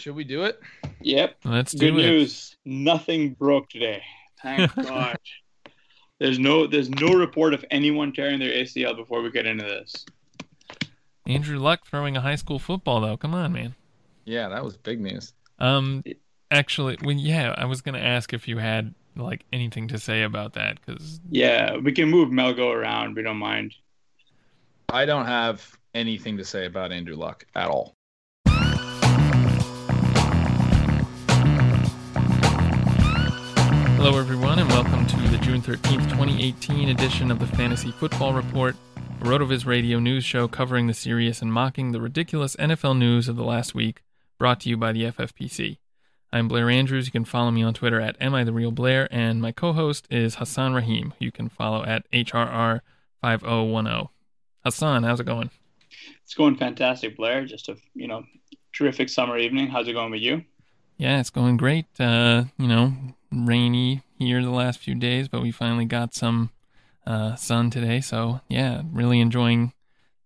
should we do it? Yep. Let's Good do it. news. Nothing broke today. Thank God. There's no there's no report of anyone tearing their ACL before we get into this. Andrew Luck throwing a high school football though. Come on, man. Yeah, that was big news. Um, actually, when yeah, I was gonna ask if you had like anything to say about that because Yeah, we can move Melgo around. We don't mind. I don't have anything to say about Andrew Luck at all. Hello, everyone, and welcome to the June 13th, 2018 edition of the Fantasy Football Report, a RotoViz radio news show covering the serious and mocking the ridiculous NFL news of the last week, brought to you by the FFPC. I'm Blair Andrews. You can follow me on Twitter at Am I the Real Blair, and my co host is Hasan Rahim, you can follow at HRR5010. Hasan, how's it going? It's going fantastic, Blair. Just a you know terrific summer evening. How's it going with you? Yeah, it's going great. Uh, you know, rainy here the last few days, but we finally got some uh, sun today. So yeah, really enjoying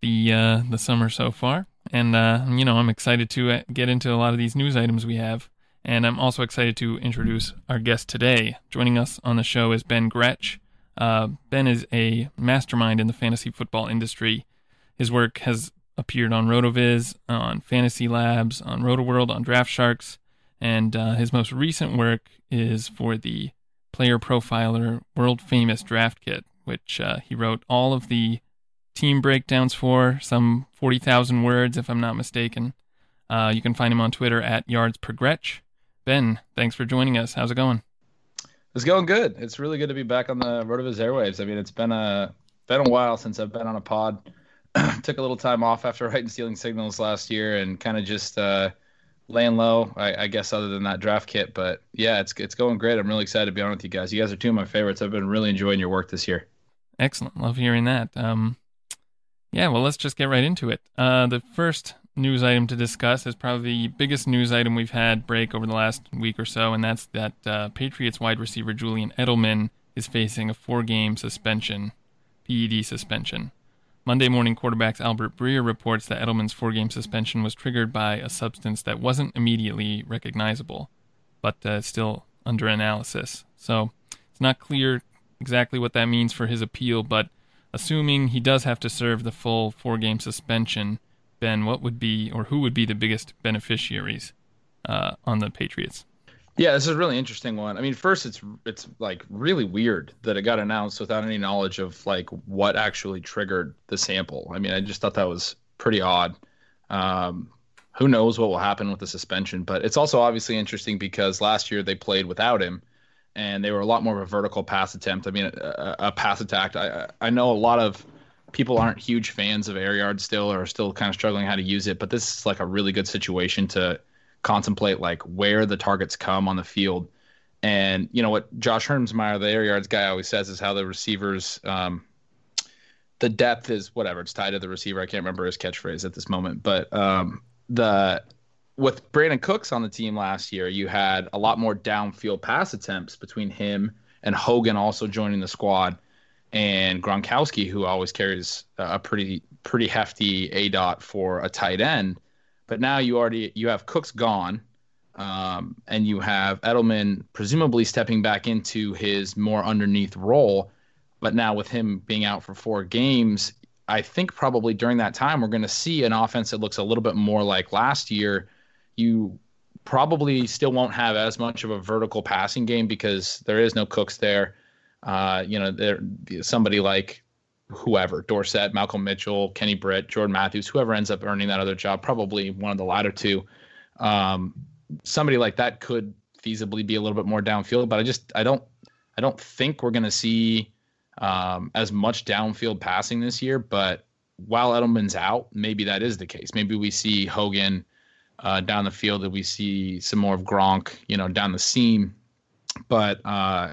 the uh, the summer so far. And uh, you know, I'm excited to uh, get into a lot of these news items we have. And I'm also excited to introduce our guest today. Joining us on the show is Ben Gretch. Uh, ben is a mastermind in the fantasy football industry. His work has appeared on RotoViz, on Fantasy Labs, on RotoWorld, on Draft Sharks, and uh, his most recent work is for the Player Profiler World Famous Draft Kit, which uh, he wrote all of the team breakdowns for, some 40,000 words, if I'm not mistaken. Uh, you can find him on Twitter at Yards Per Gretch. Ben, thanks for joining us. How's it going? It's going good. It's really good to be back on the RotoViz airwaves. I mean, it's been a been a while since I've been on a pod. Took a little time off after writing Stealing Signals last year, and kind of just uh, laying low. I, I guess other than that draft kit, but yeah, it's it's going great. I'm really excited to be on with you guys. You guys are two of my favorites. I've been really enjoying your work this year. Excellent. Love hearing that. Um, yeah, well, let's just get right into it. Uh, the first news item to discuss is probably the biggest news item we've had break over the last week or so, and that's that uh, Patriots wide receiver Julian Edelman is facing a four game suspension, PED suspension. Monday morning quarterbacks Albert Breer reports that Edelman's four game suspension was triggered by a substance that wasn't immediately recognizable, but uh, still under analysis. So it's not clear exactly what that means for his appeal, but assuming he does have to serve the full four game suspension, Ben, what would be or who would be the biggest beneficiaries uh, on the Patriots? Yeah, this is a really interesting one. I mean, first, it's it's like really weird that it got announced without any knowledge of like what actually triggered the sample. I mean, I just thought that was pretty odd. Um, who knows what will happen with the suspension? But it's also obviously interesting because last year they played without him, and they were a lot more of a vertical pass attempt. I mean, a, a pass attack. I I know a lot of people aren't huge fans of air yards still, or are still kind of struggling how to use it. But this is like a really good situation to contemplate like where the targets come on the field. And you know what Josh Hermsmeyer, the air yards guy, always says is how the receivers, um, the depth is whatever. It's tied to the receiver. I can't remember his catchphrase at this moment, but um, the with Brandin Cooks on the team last year, you had a lot more downfield pass attempts between him and Hogan also joining the squad, and Gronkowski, who always carries a pretty pretty hefty a dot for a tight end. But now you already you have Cooks gone, um, and you have Edelman presumably stepping back into his more underneath role. But now with him being out for four games, I think probably during that time we're going to see an offense that looks a little bit more like last year. You probably still won't have as much of a vertical passing game because there is no Cooks there. Uh, you know, there somebody like whoever Dorsett, Malcolm Mitchell, Kenny Britt, Jordan Matthews, whoever ends up earning that other job, probably one of the latter two. Um, somebody like that could feasibly be a little bit more downfield, but I just I don't I don't think we're going to see um, as much downfield passing this year. But while Edelman's out, maybe that is the case. Maybe we see Hogan uh, down the field, that we see some more of Gronk, you know, down the seam. But uh,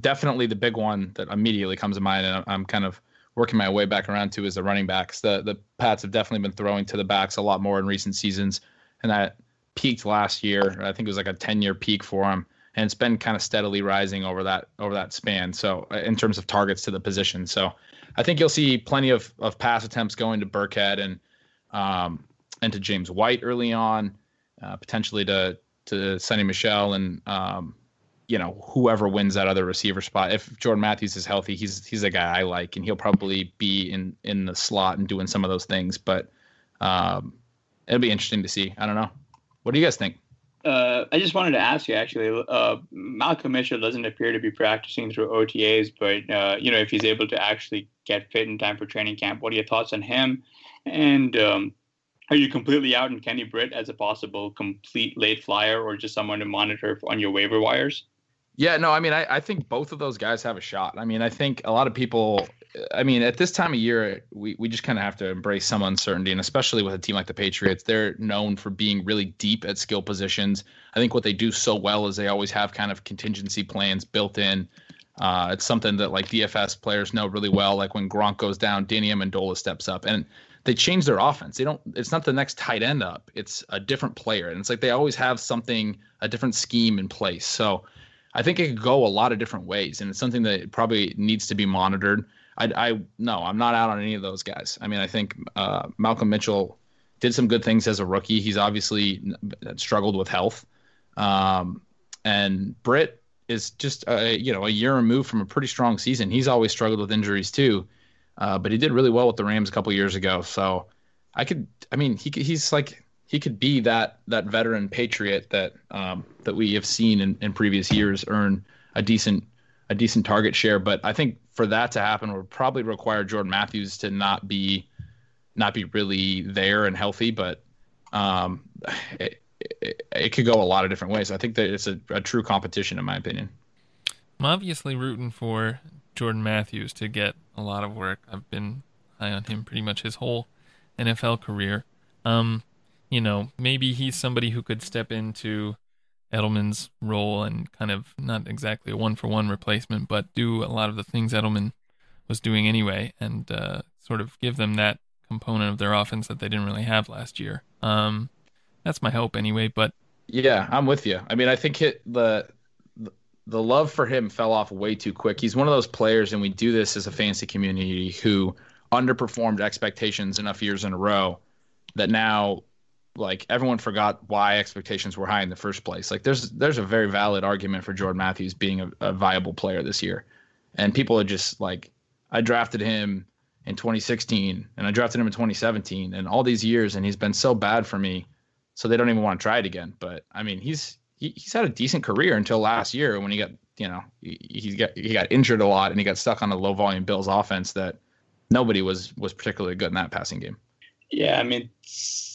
definitely the big one that immediately comes to mind, and I'm kind of working my way back around to is the running backs. The the Pats have definitely been throwing to the backs a lot more in recent seasons, and that peaked last year. I think it was like a 10 year peak for them, and it's been kind of steadily rising over that over that span. So uh, in terms of targets to the position, so I think you'll see plenty of of pass attempts going to Burkhead and um, and to James White early on, uh, potentially to to Sony Michel and um, you know whoever wins that other receiver spot. If Jordan Matthews is healthy, he's he's a guy I like, and he'll probably be in in the slot and doing some of those things. But um, it'll be interesting to see. I don't know. What do you guys think? Uh, I just wanted to ask you actually. Uh, Malcolm Mitchell doesn't appear to be practicing through OTAs, but uh, you know if he's able to actually get fit in time for training camp, what are your thoughts on him? And um, are you completely out in Kenny Britt as a possible complete late flyer, or just someone to monitor on your waiver wires? Yeah, no, I mean, I, I think both of those guys have a shot. I mean, I think a lot of people, I mean, at this time of year, we, we just kind of have to embrace some uncertainty. And especially with a team like the Patriots, they're known for being really deep at skill positions. I think what they do so well is they always have kind of contingency plans built in. Uh, it's something that like DFS players know really well. Like when Gronk goes down, Danny Amendola steps up. And they change their offense. They don't. It's not the next tight end up. It's a different player, and it's like they always have something, a different scheme in place. So I think it could go a lot of different ways, and it's something that probably needs to be monitored. I, I no, I'm not out on any of those guys. I mean, I think uh, Malcolm Mitchell did some good things as a rookie. He's obviously struggled with health, um, and Britt is just a, you know a year removed from a pretty strong season. He's always struggled with injuries too, uh, but he did really well with the Rams a couple years ago. So I could, I mean, he he's like he could be that that veteran patriot that um, that we have seen in, in previous years earn a decent a decent target share. But I think for that to happen would probably require Jordan Matthews to not be not be really there and healthy. But um, it, it, it, could go a lot of different ways. I think that it's a, a true competition, in my opinion. I'm obviously rooting for Jordan Matthews to get a lot of work. I've been high on him pretty much his whole NFL career. Um, you know, maybe he's somebody who could step into Edelman's role and kind of not exactly a one for one replacement, but do a lot of the things Edelman was doing anyway and uh, sort of give them that component of their offense that they didn't really have last year. Um, that's my hope anyway. But yeah, I'm with you. I mean, I think the the love for him fell off way too quick. He's one of those players, and we do this as a fantasy community who underperformed expectations enough years in a row that now like everyone forgot why expectations were high in the first place. Like there's there's a very valid argument for Jordan Matthews being a, a viable player this year, and people are just like, I drafted him in 2016, and I drafted him in 2017, and all these years, and he's been so bad for me, so they don't even want to try it again. But I mean, he's he, he's had a decent career until last year when he got you know he, he got he got injured a lot and he got stuck on a low volume Bills offense that nobody was was particularly good in that passing game. Yeah, I mean,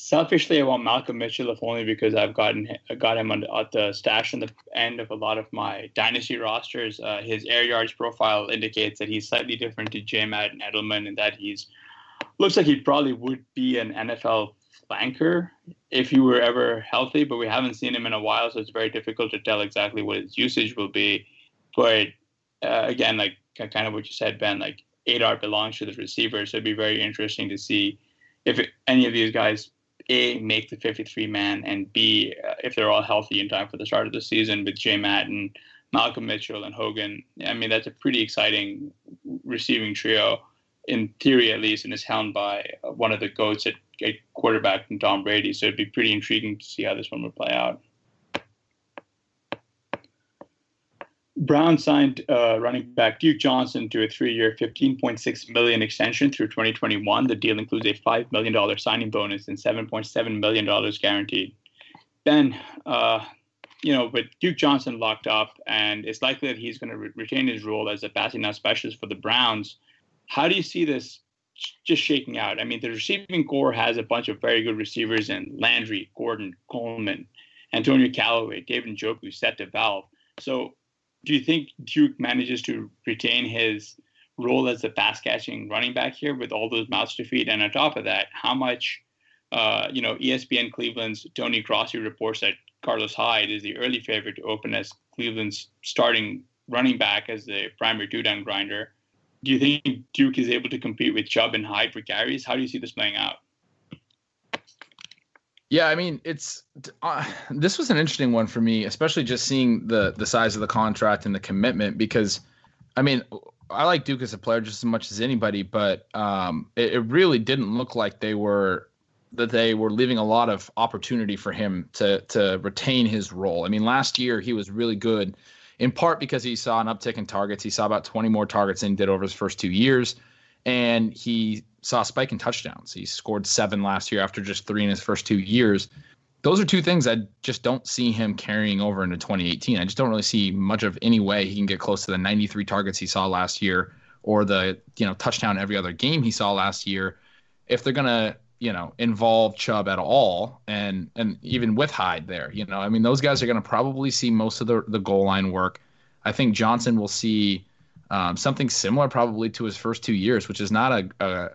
selfishly, I want Malcolm Mitchell if only because I've gotten got him at the stash on the end of a lot of my dynasty rosters. Uh, his air yards profile indicates that he's slightly different to J. Matt and Edelman, and that he's looks like he probably would be an NFL flanker if he were ever healthy, but we haven't seen him in a while, so it's very difficult to tell exactly what his usage will be. But uh, again, like kind of what you said, Ben, like ADAR belongs to the receiver, so it'd be very interesting to see if any of these guys a make the 53 man and b uh, if they're all healthy in time for the start of the season with Jay Matt and Malcolm Mitchell and Hogan. I mean that's a pretty exciting receiving trio in theory at least, and is helmed by uh, one of the goats at, at quarterback, Tom Brady. So it'd be pretty intriguing to see how this one would play out. Brown signed uh, running back Duke Johnson to a three-year, 15.6 million extension through 2021. The deal includes a $5 million signing bonus and $7.7 million guaranteed. Ben, uh, you know, with Duke Johnson locked up, and it's likely that he's going to re- retain his role as a passing down specialist for the Browns. How do you see this just shaking out? I mean, the receiving corps has a bunch of very good receivers in Landry, Gordon, Coleman, Antonio Callaway, David Njoku, Seth DeValve. So do you think Duke manages to retain his role as the pass catching running back here with all those mouths to feed? And on top of that, how much, uh, you know, ESPN Cleveland's Tony Grossi reports that Carlos Hyde is the early favorite to open as Cleveland's starting running back as the primary two down grinder. Do you think Duke is able to compete with Chubb and Hyde for carries? How do you see this playing out? Yeah, I mean, it's uh, this was an interesting one for me, especially just seeing the the size of the contract and the commitment. Because, I mean, I like Duke as a player just as much as anybody, but um, it, it really didn't look like they were that they were leaving a lot of opportunity for him to to retain his role. I mean, last year he was really good, in part because he saw an uptick in targets. He saw about 20 more targets than he did over his first two years, and he saw a spike in touchdowns. He scored seven last year after just three in his first two years. Those are two things I just don't see him carrying over into 2018. I just don't really see much of any way he can get close to the 93 targets he saw last year or the you know touchdown every other game he saw last year. If they're gonna you know involve Chubb at all, and and even with Hyde there, you know, I mean those guys are gonna probably see most of the the goal line work. I think Johnson will see um, something similar probably to his first two years, which is not a, a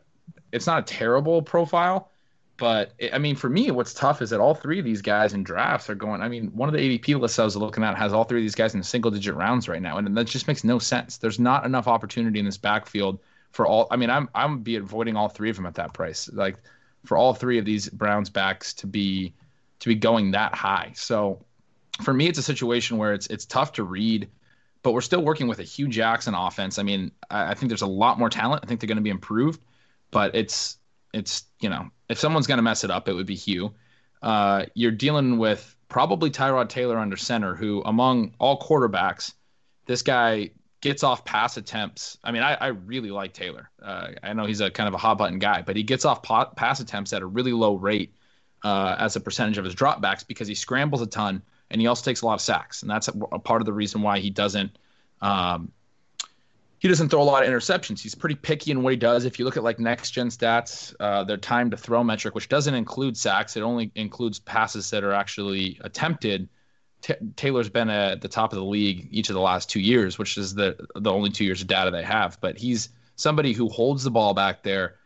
it's not a terrible profile, but it, I mean, for me, what's tough is that all three of these guys in drafts are going. I mean, one of the ADP lists I was looking at has all three of these guys in single digit rounds right now, and that just makes no sense. There's not enough opportunity in this backfield for all. I mean, I'm I'm be avoiding all three of them at that price. Like for all three of these Browns backs to be to be going that high. So for me, it's a situation where it's it's tough to read but we're still working with a Hue Jackson offense. I mean, I think there's a lot more talent. I think they're going to be improved but it's it's you know if someone's going to mess it up, it would be Hue. Uh, you're dealing with probably Tyrod Taylor under center, who among all quarterbacks, this guy gets off pass attempts. I mean, I, I really like Taylor. Uh, I know he's a kind of a hot button guy, but he gets off pot, pass attempts at a really low rate uh, as a percentage of his dropbacks because he scrambles a ton and he also takes a lot of sacks, and that's a, a part of the reason why he doesn't um, he doesn't throw a lot of interceptions. He's pretty picky in what he does. If you look at like next gen stats, uh, their time to throw metric, which doesn't include sacks, it only includes passes that are actually attempted. T- Taylor's been at the top of the league each of the last two years, which is the the only two years of data they have. But he's somebody who holds the ball back there,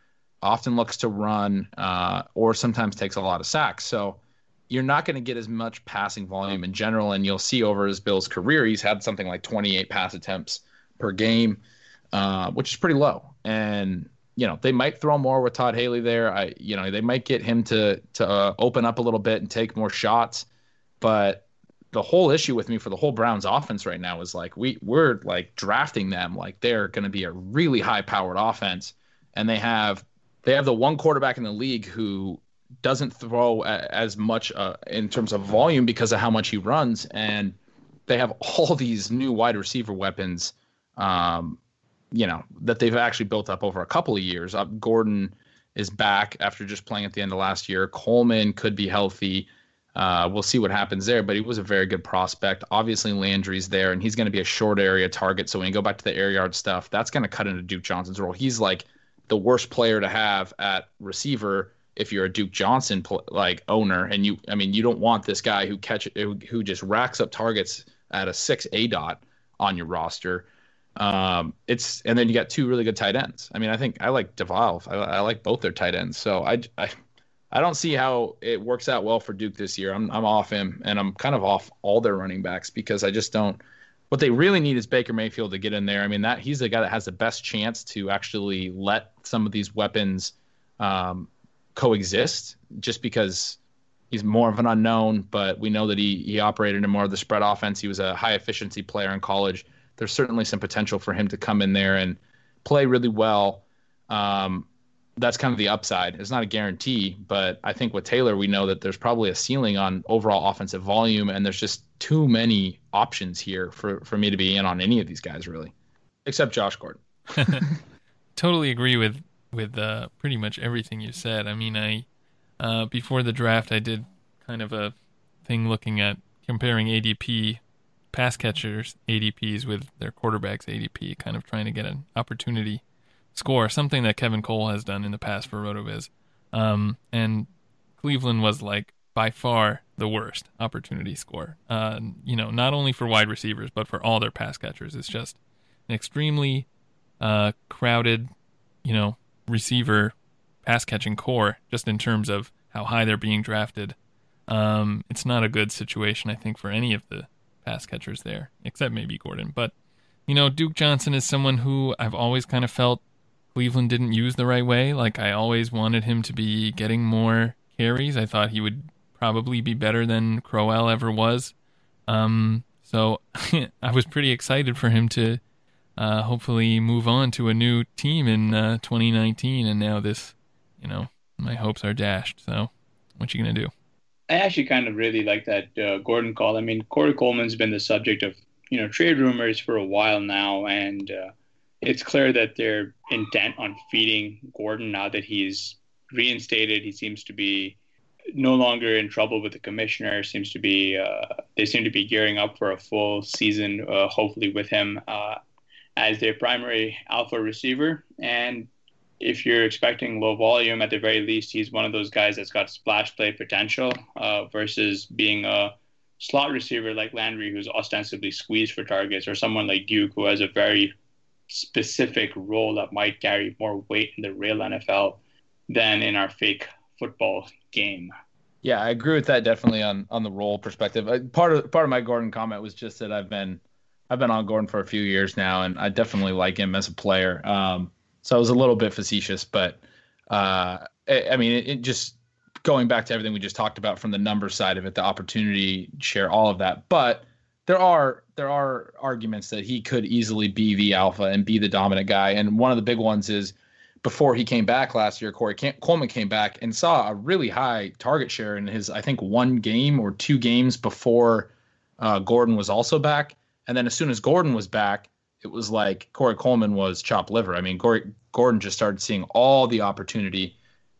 often looks to run, uh, or sometimes takes a lot of sacks. So you're not going to get as much passing volume in general. And you'll see over his Bills career, he's had something like 28 pass attempts per game, uh, which is pretty low. And you know they might throw more with Todd Haley there. I you know they might get him to to uh, open up a little bit and take more shots, but the whole issue with me for the whole Browns offense right now is like we we're like drafting them like they're going to be a really high powered offense, and they have they have the one quarterback in the league who doesn't throw as much uh, in terms of volume because of how much he runs, and they have all these new wide receiver weapons um, you know that they've actually built up over a couple of years. Uh, Gordon is back after just playing at the end of last year. Coleman could be healthy. Uh, we'll see what happens there, but he was a very good prospect. Obviously, Landry's there, and he's going to be a short area target. So when you go back to the air yard stuff, that's going to cut into Duke Johnson's role. He's like the worst player to have at receiver if you're a Duke Johnson like owner, and you, I mean, you don't want this guy who catch who, who just racks up targets at a six A dot on your roster. Um, it's and then you got two really good tight ends. I mean, I think I like DeValve. I, I like both their tight ends. So I, I I don't see how it works out well for Duke this year. I'm I'm off him, and I'm kind of off all their running backs because I just don't. What they really need is Baker Mayfield to get in there. I mean, that he's the guy that has the best chance to actually let some of these weapons um, coexist, just because he's more of an unknown. But we know that he he operated in more of the spread offense. He was a high efficiency player in college. There's certainly some potential for him to come in there and play really well. Um, that's kind of the upside. It's not a guarantee, but I think with Taylor, we know that there's probably a ceiling on overall offensive volume, and there's just too many options here for, for me to be in on any of these guys, really, except Josh Gordon. totally agree with with uh, pretty much everything you said. I mean, I uh, before the draft, I did kind of a thing looking at comparing ADP pass catchers ADPs with their quarterbacks ADP, kind of trying to get an opportunity score, something that Kevin Cole has done in the past for RotoViz. Um, and Cleveland was like by far the worst opportunity score. Uh, you know, not only for wide receivers, but for all their pass catchers. It's just an extremely uh, crowded, you know, receiver pass catching corps, just in terms of how high they're being drafted. Um, it's not a good situation, I think, for any of the pass catchers there, except maybe Gordon. But, you know, Duke Johnson is someone who I've always kind of felt Cleveland didn't use the right way. Like I always wanted him to be getting more carries. I thought he would probably be better than Crowell ever was. Um, so I was pretty excited for him to uh, hopefully move on to a new team in uh, 2019. And now this, you know, my hopes are dashed. So what you gonna do? I actually kind of really like that uh, Gordon call. I mean, Corey Coleman's been the subject of you know trade rumors for a while now, and uh, it's clear that they're intent on feeding Gordon now that he's reinstated. He seems to be no longer in trouble with the commissioner. Seems to be uh, they seem to be gearing up for a full season, uh, hopefully with him uh, as their primary alpha receiver. And if you're expecting low volume, at the very least, he's one of those guys that's got splash play potential uh, versus being a slot receiver like Landry, who's ostensibly squeezed for targets, or someone like Duke, who has a very specific role that might carry more weight in the real NFL than in our fake football game. Yeah, I agree with that definitely on on the role perspective. Part of part of my Gordon comment was just that I've been I've been on Gordon for a few years now, and I definitely like him as a player. Um, so I was a little bit facetious, but uh, I, I mean, it, it just going back to everything we just talked about from the number side of it, the opportunity share, all of that. But there are there are arguments that he could easily be the alpha and be the dominant guy. And one of the big ones is before he came back last year, Corey Coleman came back and saw a really high target share in his, I think, one game or two games before uh, Gordon was also back. And then as soon as Gordon was back, it was like Corey Coleman was chopped liver. I mean, Corey, Gordon just started seeing all the opportunity,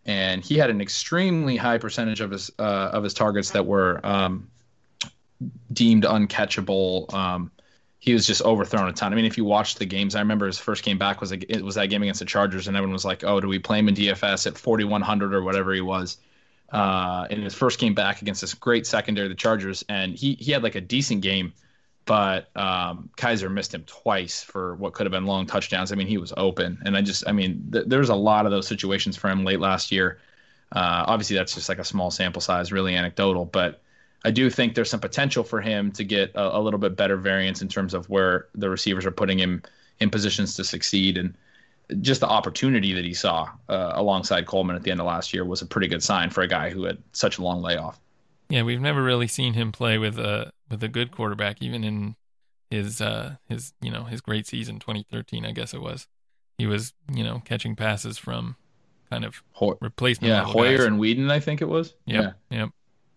and he had an extremely high percentage of his uh, of his targets that were um, deemed uncatchable. Um, he was just overthrown a ton. I mean, if you watched the games, I remember his first game back was like, it was that game against the Chargers, and everyone was like, "Oh, do we play him in DFS at 4100 or whatever he was?" Uh, in his first game back against this great secondary, the Chargers, and he he had like a decent game, but um, Kizer missed him twice for what could have been long touchdowns. I mean, he was open, and I just, I mean, th- there's a lot of those situations for him late last year. Uh, obviously, that's just like a small sample size, really anecdotal, but I do think there's some potential for him to get a, a, little bit better variance in terms of where the receivers are putting him in positions to succeed. And just the opportunity that he saw uh, alongside Coleman at the end of last year was a pretty good sign for a guy who had such a long layoff. Yeah, we've never really seen him play with a with a good quarterback, even in his uh his you know his great season 2013, I guess it was. He was you know catching passes from kind of Ho- replacement. Yeah, Hoyer guys. and Weeden, I think it was. Yep, yeah, yep.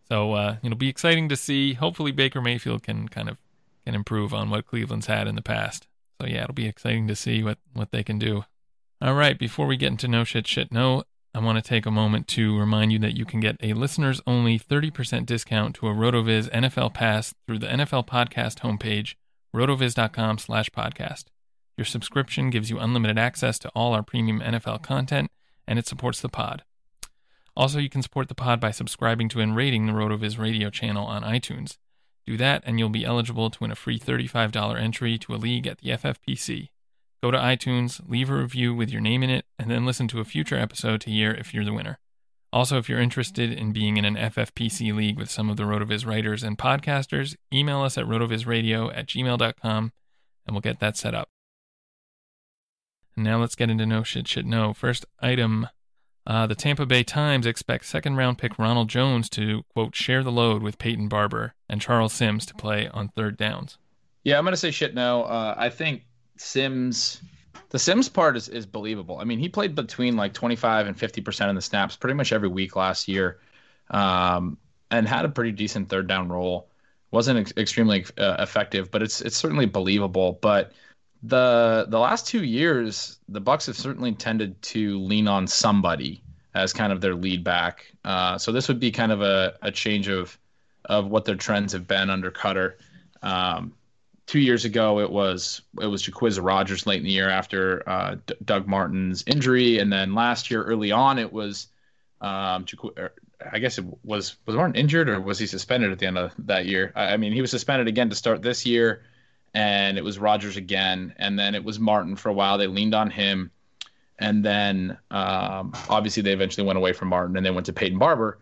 So uh, it'll be exciting to see. Hopefully, Baker Mayfield can kind of can improve on what Cleveland's had in the past. So yeah, it'll be exciting to see what what they can do. All right, before we get into no shit shit no, I want to take a moment to remind you that you can get a listeners only 30% discount to a RotoViz NFL pass through the NFL podcast homepage, rotoviz.com slash podcast. Your subscription gives you unlimited access to all our premium NFL content, and it supports the pod. Also, you can support the pod by subscribing to and rating the RotoViz radio channel on iTunes. Do that, and you'll be eligible to win a free $35 entry to a league at the FFPC. Go to iTunes, leave a review with your name in it, and then listen to a future episode to hear if you're the winner. Also, if you're interested in being in an FFPC league with some of the RotoViz writers and podcasters, email us at rotovizradio at gmail.com and we'll get that set up. And now let's get into no shit shit no. First item uh, the Tampa Bay Times expects second round pick Ronald Jones to, quote, share the load with Peyton Barber and Charles Sims to play on third downs. Yeah, I'm going to say shit no. Uh, I think Sims, the Sims part is, is believable. I mean, he played between like 25 and 50% of the snaps pretty much every week last year um, and had a pretty decent third down role. Wasn't ex- extremely uh, effective, but it's it's certainly believable. But the the last two years, the Bucs have certainly tended to lean on somebody as kind of their lead back. Uh, so this would be kind of a, a change of of what their trends have been under Koetter. Um, two years ago, it was it was Jacquizz Rodgers late in the year after uh, D- Doug Martin's injury, and then last year early on, it was um, er, I guess it was was Martin injured or was he suspended at the end of that year? I, I mean, he was suspended again to start this year, and it was Rodgers again, and then it was Martin for a while. They leaned on him, and then um, obviously they eventually went away from Martin and they went to Peyton Barber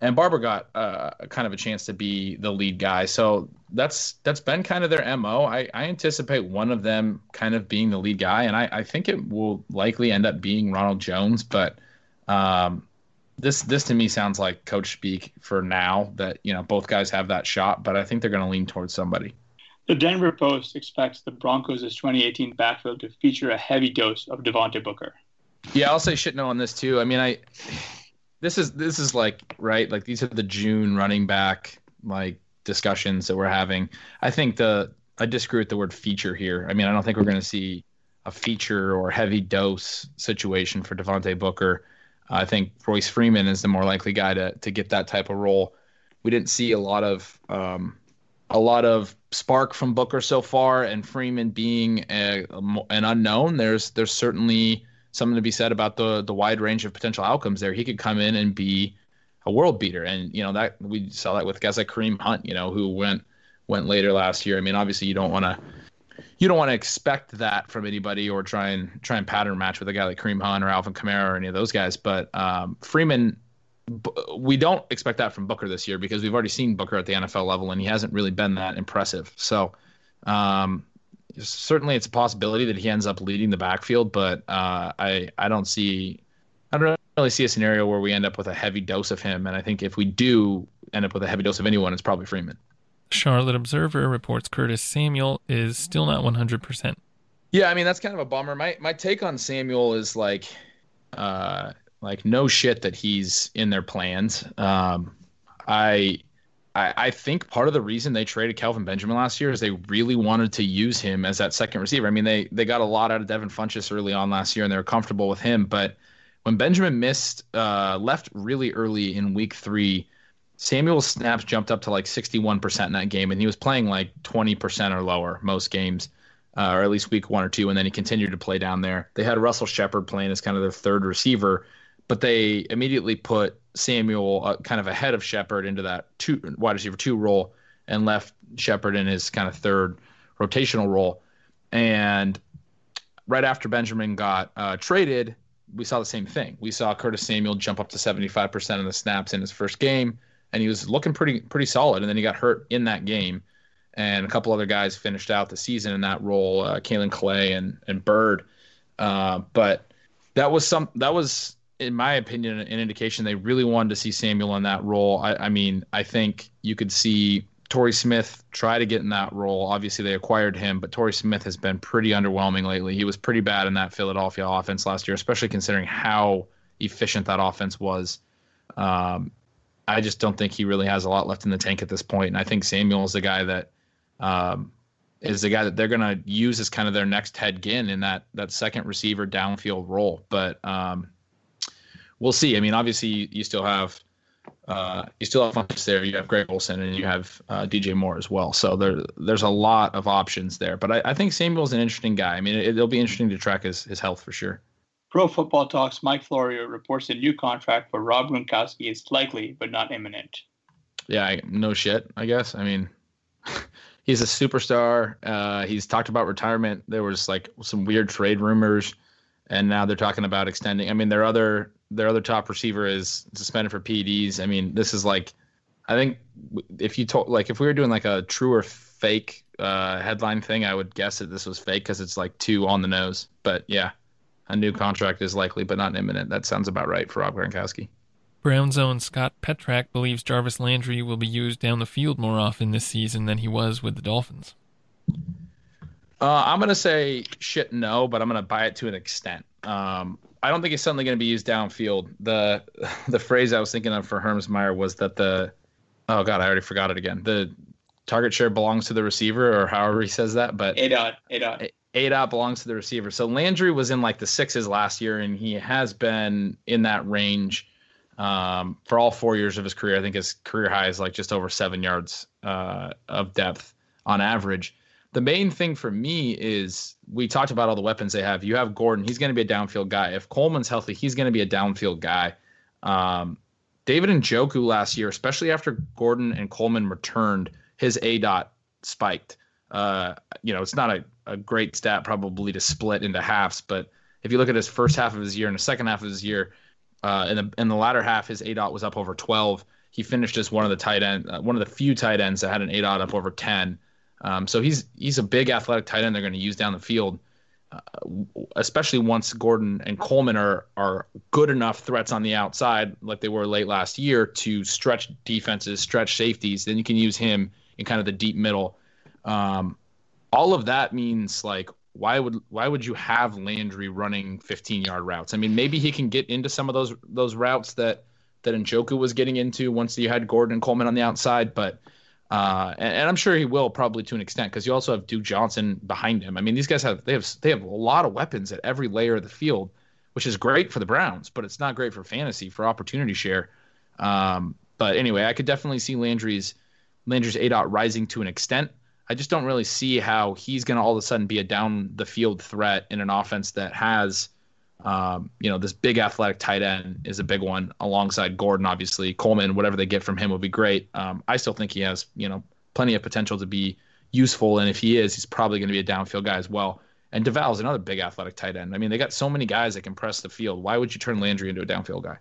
and Barber got uh, kind of a chance to be the lead guy. So that's that's been kind of their mo. I, I anticipate one of them kind of being the lead guy, and I, I think it will likely end up being Ronald Jones. But um, this this to me sounds like coach speak for now. That you know both guys have that shot, but I think they're going to lean towards somebody. The Denver Post expects the Broncos' 2018 backfield to feature a heavy dose of Devontae Booker. Yeah, I'll say shit no on this too. I mean, I this is this is like right like these are the June running back like discussions that we're having. I think the I disagree with the word feature here. I mean, I don't think we're going to see a feature or heavy dose situation for Devontae Booker. I think Royce Freeman is the more likely guy to to get that type of role. We didn't see a lot of um, a lot of spark from Booker so far, and Freeman being a, an unknown. There's there's certainly something to be said about the the wide range of potential outcomes there. He could come in and be a world beater, and you know that we saw that with guys like Kareem Hunt, you know, who went went later last year. I mean, obviously you don't want to you don't want to expect that from anybody or try and try and pattern match with a guy like Kareem Hunt or Alvin Kamara or any of those guys. But um, Freeman, we don't expect that from Booker this year because we've already seen Booker at the NFL level and he hasn't really been that impressive. So um, certainly it's a possibility that he ends up leading the backfield, but uh, I I don't see I don't really see a scenario where we end up with a heavy dose of him. And I think if we do end up with a heavy dose of anyone, it's probably Freeman. Charlotte Observer reports Curtis Samuel is still not 100%. Yeah, I mean that's kind of a bummer. My my take on Samuel is like, uh, like no shit that he's in their plans. Um, I I, I think part of the reason they traded Kelvin Benjamin last year is they really wanted to use him as that second receiver. I mean, they they got a lot out of Devin Funchess early on last year, and they were comfortable with him. But when Benjamin missed, uh, left really early in week three, Samuel's snaps jumped up to like 61% in that game, and he was playing like 20% or lower most games, uh, or at least week one or two, and then he continued to play down there. They had Russell Shepard playing as kind of their third receiver, but they immediately put Samuel uh, kind of ahead of Shepard into that two wide receiver two role and left Shepard in his kind of third rotational role. And right after Benjamin got uh, traded, we saw the same thing. We saw Curtis Samuel jump up to 75% of the snaps in his first game, and he was looking pretty pretty solid. And then he got hurt in that game, and a couple other guys finished out the season in that role, uh, Kaelin Clay and and Byrd. Uh, but that was some that was in my opinion, an indication they really wanted to see Samuel in that role. I, I mean, I think you could see Torrey Smith try to get in that role. Obviously, they acquired him, but Torrey Smith has been pretty underwhelming lately. He was pretty bad in that Philadelphia offense last year, especially considering how efficient that offense was. Um, I just don't think he really has a lot left in the tank at this point. And I think Samuel is the guy that um, is the guy that they're going to use as kind of their next Ted Ginn in that that second receiver downfield role. But um, we'll see. I mean, obviously you, you still have uh, you still have Funchess there. You have Greg Olsen and you have uh, DJ Moore as well. So there there's a lot of options there. But I, I think Samuel's an interesting guy. I mean, it, will be interesting to track his his health for sure. Pro Football Talks Mike Florio reports a new contract for Rob Gronkowski is likely but not imminent. Yeah, I, no shit. I guess. I mean, he's a superstar. Uh, he's talked about retirement. There was like some weird trade rumors, and now they're talking about extending. I mean, their other their other top receiver is suspended for PEDs. I mean, this is like, I think if you told like if we were doing like a true or fake uh, headline thing, I would guess that this was fake because it's like two on the nose. But yeah, a new contract is likely but not imminent. That sounds about right for Rob Gronkowski. Brown Zone Scott Petrak believes Jarvis Landry will be used down the field more often this season than he was with the Dolphins. Uh, I'm gonna say shit no, but I'm gonna buy it to an extent. Um, I don't think it's suddenly gonna be used downfield. The the phrase I was thinking of for Hermsmeyer was that the oh god, I already forgot it again. The target share belongs to the receiver, or however he says that. But a dot, a dot, a dot belongs to the receiver. So Landry was in like the sixes last year, and he has been in that range um, for all four years of his career. I think his career high is like just over seven yards uh, of depth on average. The main thing for me is we talked about all the weapons they have. You have Gordon; he's going to be a downfield guy. If Coleman's healthy, he's going to be a downfield guy. Um, David Njoku last year, especially after Gordon and Coleman returned, his A dot spiked. Uh, you know, it's not a, a great stat probably to split into halves, but if you look at his first half of his year and the second half of his year, uh, in the in the latter half, his A dot was up over 12. He finished as one of the tight end, uh, one of the few tight ends that had an A dot up over 10. Um, so he's he's a big athletic tight end. They're going to use down the field, uh, especially once Gordon and Coleman are are good enough threats on the outside, like they were late last year, to stretch defenses, stretch safeties. Then you can use him in kind of the deep middle. Um, all of that means like why would why would you have Landry running 15 yard routes? I mean, maybe he can get into some of those those routes that that Njoku was getting into once you had Gordon and Coleman on the outside, but uh, and, and, I'm sure he will probably to an extent because you also have Duke Johnson behind him. I mean, these guys have they have they have a lot of weapons at every layer of the field, which is great for the Browns, but it's not great for fantasy for opportunity share. Um, but anyway, I could definitely see Landry's Landry's A dot rising to an extent. I just don't really see how he's going to all of a sudden be a down the field threat in an offense that has, um, you know, this big athletic tight end is a big one alongside Gordon, obviously. Coleman, whatever they get from him will be great. Um, I still think he has, you know, plenty of potential to be useful. And if he is, he's probably going to be a downfield guy as well. And DeVal is another big athletic tight end. I mean, they got so many guys that can press the field. Why would you turn Landry into a downfield guy?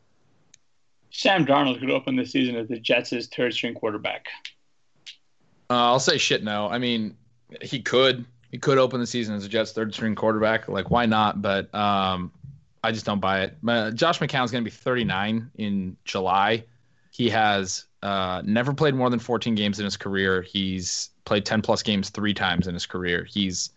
Sam Darnold could open the season as the Jets' third string quarterback. Uh, I'll say shit no. I mean, he could he could open the season as a Jets third string quarterback. Like, why not? But um, I just don't buy it. Uh, Josh McCown's going to be 39 in July. He has uh, never played more than 14 games in his career. He's played 10 plus games three times in his career. He's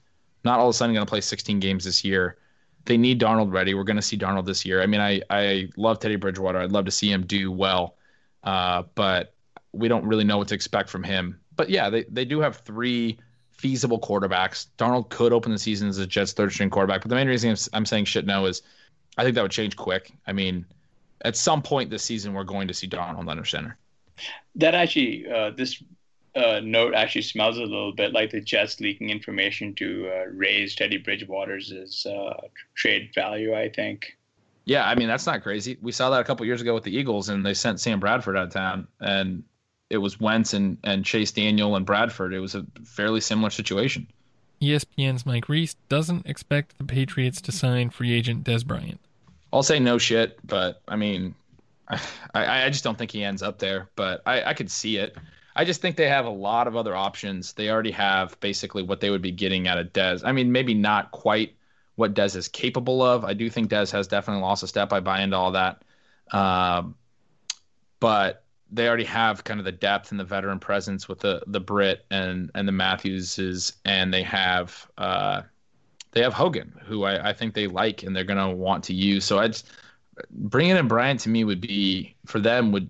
not all of a sudden going to play 16 games this year. They need Darnold ready. We're going to see Darnold this year. I mean, I, I love Teddy Bridgewater. I'd love to see him do well, uh, but we don't really know what to expect from him but yeah, they, they do have three feasible quarterbacks. Darnold could open the season as a Jets third string quarterback, but the main reason I'm saying shit no is I think that would change quick. I mean, at some point this season, we're going to see Darnold under center. That actually, uh, this uh, note actually smells a little bit like the Jets leaking information to uh, raise Teddy Bridgewater's uh, trade value. I think. Yeah, I mean that's not crazy. We saw that a couple years ago with the Eagles, and they sent Sam Bradford out of town, and it was Wentz and, and Chase Daniel and Bradford. It was a fairly similar situation. ESPN's Mike Reiss doesn't expect the Patriots to sign free agent Dez Bryant. I'll say no shit, but I mean, I, I just don't think he ends up there, but I, I could see it. I just think they have a lot of other options. They already have basically what they would be getting out of Dez. I mean, maybe not quite what Dez is capable of. I do think Dez has definitely lost a step. I buy into all that. Um, but they already have kind of the depth and the veteran presence with the the Britt and and the Matthewses, and they have uh, they have Hogan, who I, I think they like and they're gonna want to use. So I just bringing in Bryant to me would be for them would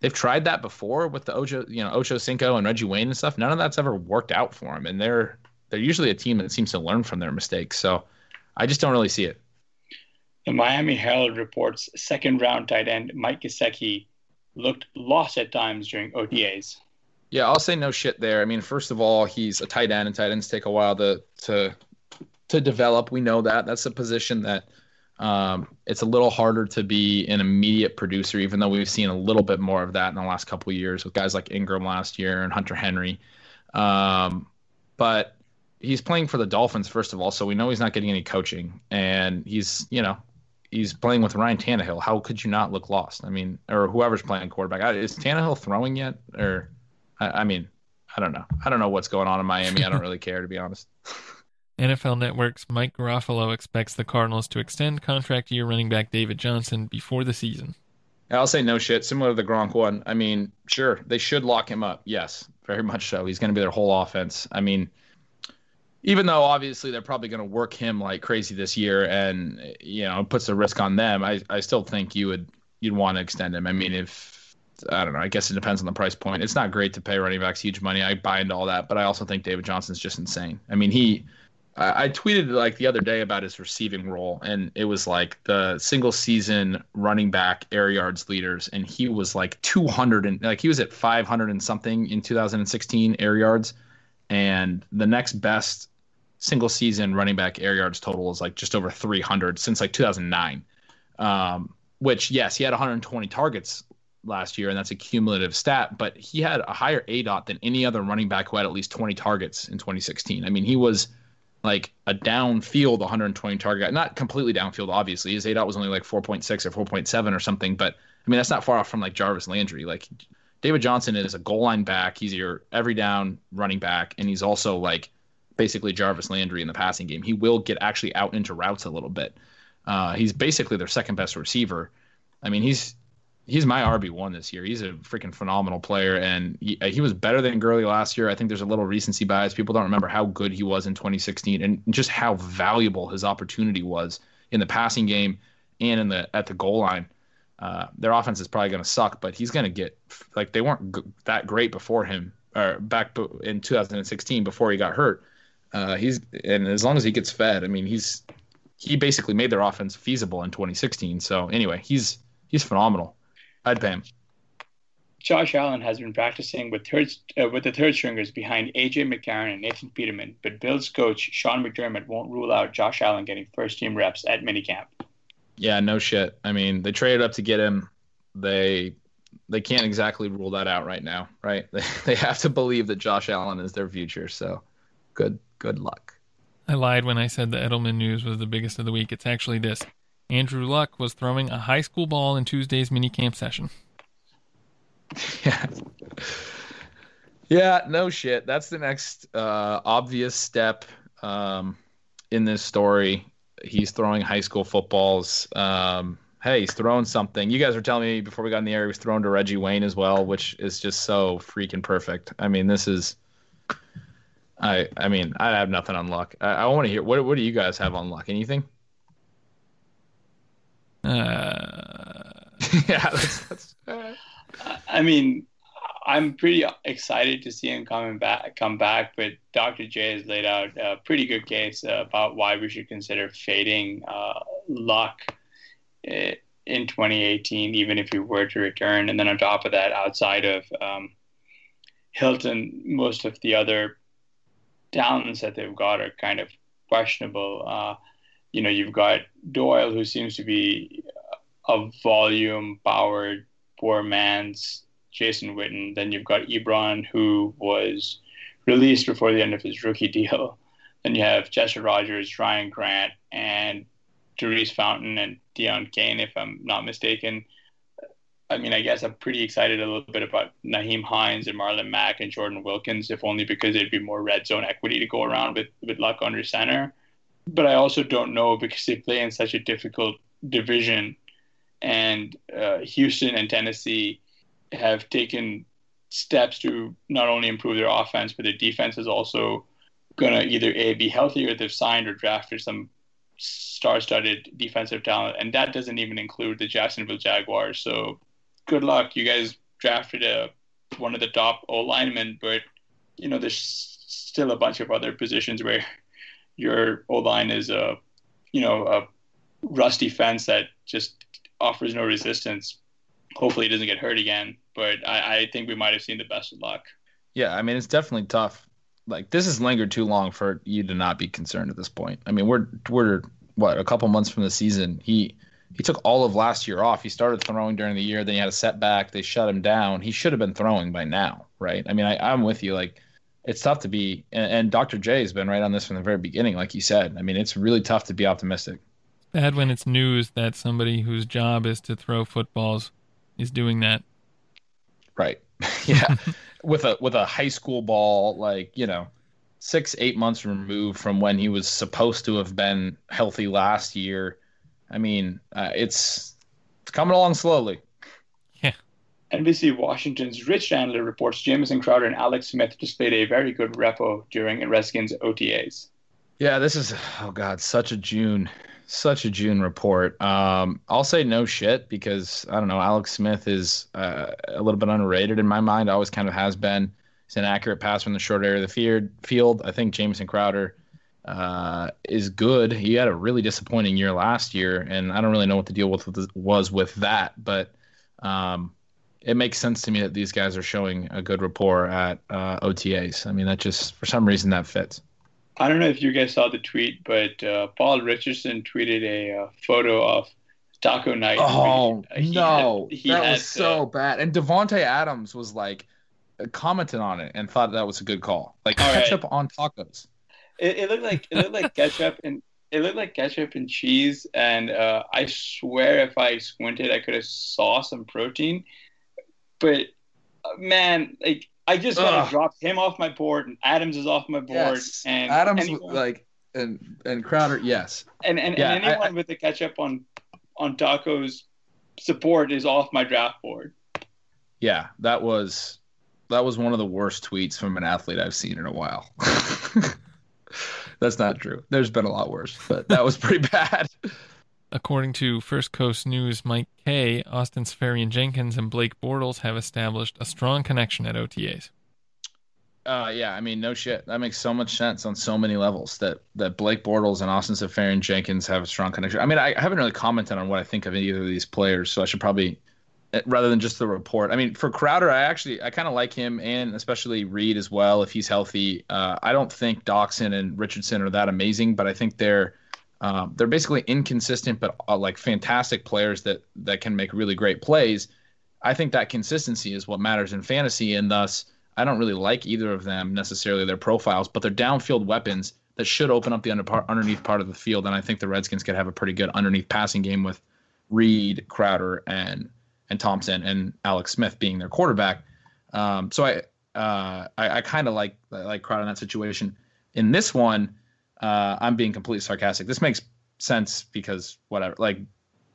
they've tried that before with the Ocho, you know, Ocho Cinco and Reggie Wayne and stuff. None of that's ever worked out for them, and they're they're usually a team that seems to learn from their mistakes. So I just don't really see it. The Miami Herald reports second round tight end Mike Gesicki looked lost at times during OTAs. Yeah, I'll say no shit there. I mean, first of all, he's a tight end, and tight ends take a while to to to develop. We know that. That's a position that um, it's a little harder to be an immediate producer, even though we've seen a little bit more of that in the last couple years with guys like Ingram last year and Hunter Henry. Um, but he's playing for the Dolphins, first of all, so we know he's not getting any coaching, and he's you know he's playing with Ryan Tannehill. How could you not look lost? I mean, or whoever's playing quarterback. Is Tannehill throwing yet? Or I, I mean, I don't know. I don't know what's going on in Miami. I don't really care to be honest. NFL Network's Mike Garafolo expects the Cardinals to extend contract year running back David Johnson before the season. I'll say no shit. Similar to the Gronk one. I mean, sure, they should lock him up. Yes, very much so. He's going to be their whole offense. I mean, even though obviously they're probably going to work him like crazy this year, and you know, it puts a risk on them. I, I still think you would you'd want to extend him. I mean, if I don't know, I guess it depends on the price point. It's not great to pay running backs huge money. I buy into all that, but I also think David Johnson's just insane. I mean, he I, tweeted like the other day about his receiving role, and it was like the single season running back air yards leaders, and he was like 200 and like he was at 500 and something in 2016 air yards, and the next best single season running back air yards total is like just over 300 since like 2009. Um, which yes, he had 120 targets last year, and that's a cumulative stat. But he had a higher A dot than any other running back who had at least 20 targets in 2016. I mean, he was like a downfield 120 target, guy, not completely downfield, obviously. His A dot was only like 4.6 or 4.7 or something, but I mean that's not far off from like Jarvis Landry. Like David Johnson is a goal line back. He's your every down running back, and he's also like basically Jarvis Landry in the passing game. He will get actually out into routes a little bit. Uh, he's basically their second best receiver. I mean, he's he's my RB one this year. He's a freaking phenomenal player, and he, he, was better than Gurley last year. I think there's a little recency bias. People don't remember how good he was in 2016, and just how valuable his opportunity was in the passing game and in the at the goal line. Uh, their offense is probably going to suck, but he's going to get like they weren't g- that great before him or back in 2016 before he got hurt. Uh, he's and as long as he gets fed, I mean, he's he basically made their offense feasible in 2016. So anyway, he's he's phenomenal. I'd pay him. Josh Allen has been practicing with third uh, with the third stringers behind AJ McCarron and Nathan Peterman, but Bills coach Sean McDermott won't rule out Josh Allen getting first team reps at minicamp. Yeah, no shit. I mean, they traded up to get him. They they can't exactly rule that out right now, right? They, they have to believe that Josh Allen is their future. So, good good luck. I lied when I said the Edelman news was the biggest of the week. It's actually this. Andrew Luck was throwing a high school ball in Tuesday's minicamp session. Yeah. Yeah, no shit. That's the next uh, obvious step um, in this story. He's throwing high school footballs. Um, hey, he's throwing something. You guys were telling me before we got in the air he was throwing to Reggie Wayne as well, which is just so freaking perfect. I mean, this is. I I mean, I have nothing on luck. I, I want to hear what what do you guys have on luck? Anything? Uh, yeah, that's, that's I mean, I'm pretty excited to see him coming back, come back. But Dr. J has laid out a pretty good case uh, about why we should consider fading uh, Luck uh, in 2018, even if he were to return. And then on top of that, outside of um, Hilton, most of the other talents that they've got are kind of questionable. Uh, you know, you've got Doyle, who seems to be a volume powered poor man's Jason Witten. Then you've got Ebron, who was released before the end of his rookie deal. Then you have Chester Rogers, Ryan Grant, and Daurice Fountain and Deon Cain, if I'm not mistaken. I mean, I guess I'm pretty excited a little bit about Nyheim Hines and Marlon Mack and Jordan Wilkins, if only because there'd be more red zone equity to go around with, with luck under center but I also don't know because they play in such a difficult division, and uh, Houston and Tennessee have taken steps to not only improve their offense, but their defense is also going to either a be healthier. They've signed or drafted some star-studded defensive talent, and that doesn't even include the Jacksonville Jaguars. So, good luck. You guys drafted a one of the top O linemen, but you know, there's still a bunch of other positions where your O line is a, you know, a rusty fence that just offers no resistance. Hopefully, it doesn't get hurt again. But I, I think we might have seen the best of luck. Yeah, I mean, it's definitely tough. Like this has lingered too long for you to not be concerned at this point. I mean, we're we're what a couple months from the season. He he took all of last year off. He started throwing during the year, then he had a setback. They shut him down. He should have been throwing by now, right? I mean, I, I'm with you. Like it's tough to be, and, and Dr. J has been right on this from the very beginning, like you said. I mean, it's really tough to be optimistic. Bad when it's news that somebody whose job is to throw footballs is doing that. Right. yeah. with a with a high school ball, like you know, six eight months removed from when he was supposed to have been healthy last year. I mean, uh, it's it's coming along slowly. Yeah. NBC Washington's Rich Tandler reports Jamison Crowder and Alex Smith displayed a very good repo during Redskins OTAs. Yeah, this is oh god, such a June, such a June report. Um, I'll say no shit because I don't know. Alex Smith is uh, a little bit underrated in my mind. Always kind of has been. He's an accurate passer in the short area of the field. I think Jamison Crowder uh, is good. He had a really disappointing year last year, and I don't really know what the deal with, was with that, but um, it makes sense to me that these guys are showing a good rapport at uh, OTAs. I mean, that just for some reason that fits. I don't know if you guys saw the tweet, but uh, Paul Richardson tweeted a uh, photo of Taco Night. Oh he, no, he that had, was so bad. And Davante Adams was like commented on it and thought that was a good call, like ketchup right. on tacos. It, it, looked like it looked like ketchup and it looked like ketchup and cheese. And uh, I swear, if I squinted, I could have saw some protein. But uh, man, like I just want to drop him off my board, and Adams is off my board, yes. and Adams anyone, like and and Crowder, yes, and and, yeah, and anyone I, I, with the ketchup on on tacos support is off my draft board. Yeah, that was that was one of the worst tweets from an athlete I've seen in a while. That's not true. There's been a lot worse, but that was pretty bad. According to First Coast News, Mike Kaye, Austin Seferian-Jenkins, and Blake Bortles have established a strong connection at OTAs. Uh, yeah, I mean, no shit. That makes so much sense on so many levels that that Blake Bortles and Austin Seferian-Jenkins have a strong connection. I mean, I haven't really commented on what I think of either of these players, so I should probably rather than just the report. I mean, for Crowder, I actually I kind of like him and especially Reed as well if he's healthy. Uh, I don't think Doctson and Richardson are that amazing, but I think they're um, they're basically inconsistent, but uh, like fantastic players that that can make really great plays. I think that consistency is what matters in fantasy, and thus I don't really like either of them necessarily their profiles, but they're downfield weapons that should open up the under underneath part of the field, and I think the Redskins could have a pretty good underneath passing game with Reed, Crowder, and and Thompson and Alex Smith being their quarterback. Um, so I uh, I, I kind of like like Crowder in that situation. In this one, uh, I'm being completely sarcastic. This makes sense because whatever. Like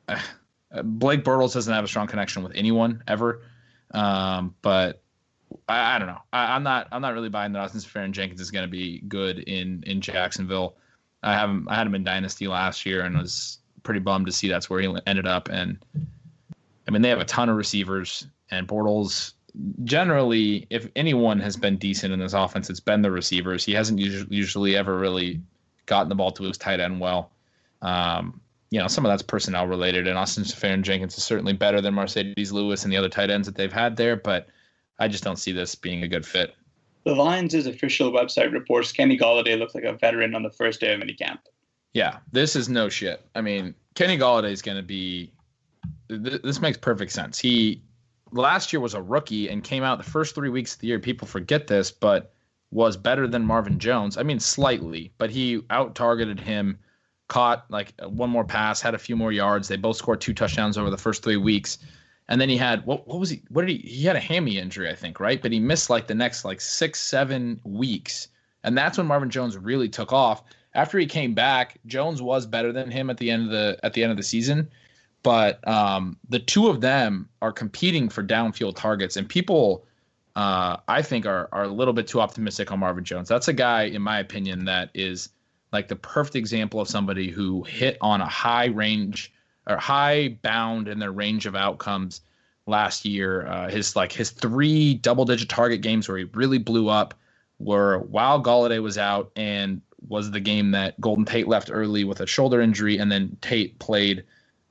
uh, Blake Bortles doesn't have a strong connection with anyone ever. Um, but I, I, don't know. I, am not I'm not really buying that Austin Seferian-Jenkins is going to be good in in Jacksonville. I have him I had him in Dynasty last year and was pretty bummed to see that's where he ended up and I mean, they have a ton of receivers, and Bortles generally, if anyone has been decent in this offense, it's been the receivers. He hasn't usually, usually ever really gotten the ball to his tight end well. Um, you know, some of that's personnel related, and Austin Seferian-Jenkins is certainly better than Marcedes Lewis and the other tight ends that they've had there, but I just don't see this being a good fit. The Lions' official website reports Kenny Golladay looks like a veteran on the first day of minicamp. Yeah, this is no shit. I mean, Kenny Golladay is going to be th- this makes perfect sense. He last year was a rookie and came out the first three weeks of the year. People forget this, but was better than Marvin Jones. I mean, slightly, but he out targeted him, caught like uh, one more pass, had a few more yards. They both scored two touchdowns over the first three weeks. And then he had what what was he what did he he had a hammy injury, I think, right? But he missed like the next like six, seven weeks. And that's when Marvin Jones really took off. After he came back, Jones was better than him at the end of the at the end of the season but um, the two of them are competing for downfield targets, and people, uh, I think, are are a little bit too optimistic on Marvin Jones. That's a guy, in my opinion, that is like the perfect example of somebody who hit on a high range or high bound in their range of outcomes last year. Uh, his like his three double digit target games where he really blew up were while Golladay was out and was the game that Golden Tate left early with a shoulder injury, and then Tate played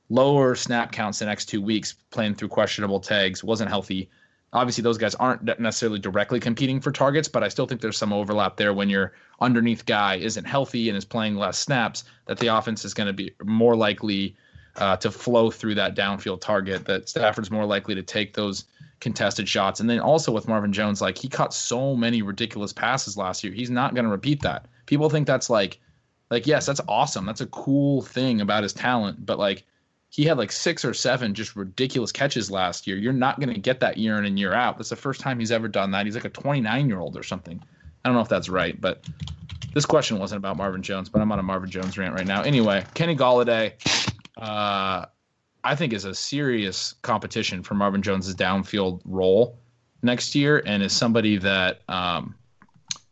lower snap counts the next two weeks, playing through questionable tags, wasn't healthy. Obviously, those guys aren't necessarily directly competing for targets, but I still think there's some overlap there when your underneath guy isn't healthy and is playing less snaps, that the offense is going to be more likely uh, to flow through that downfield target, that Stafford's more likely to take those contested shots. And then also with Marvin Jones, like he caught so many ridiculous passes last year. He's not going to repeat that. People think that's like, like, yes, that's awesome. That's a cool thing about his talent. But like, he had like six or seven just ridiculous catches last year. You're not going to get that year in and year out. That's the first time he's ever done that. He's like a 29 year old or something. I don't know if that's right, but this question wasn't about Marvin Jones, but I'm on a Marvin Jones rant right now. Anyway, Kenny Golladay, uh, I think is a serious competition for Marvin Jones's downfield role next year, and is somebody that, um,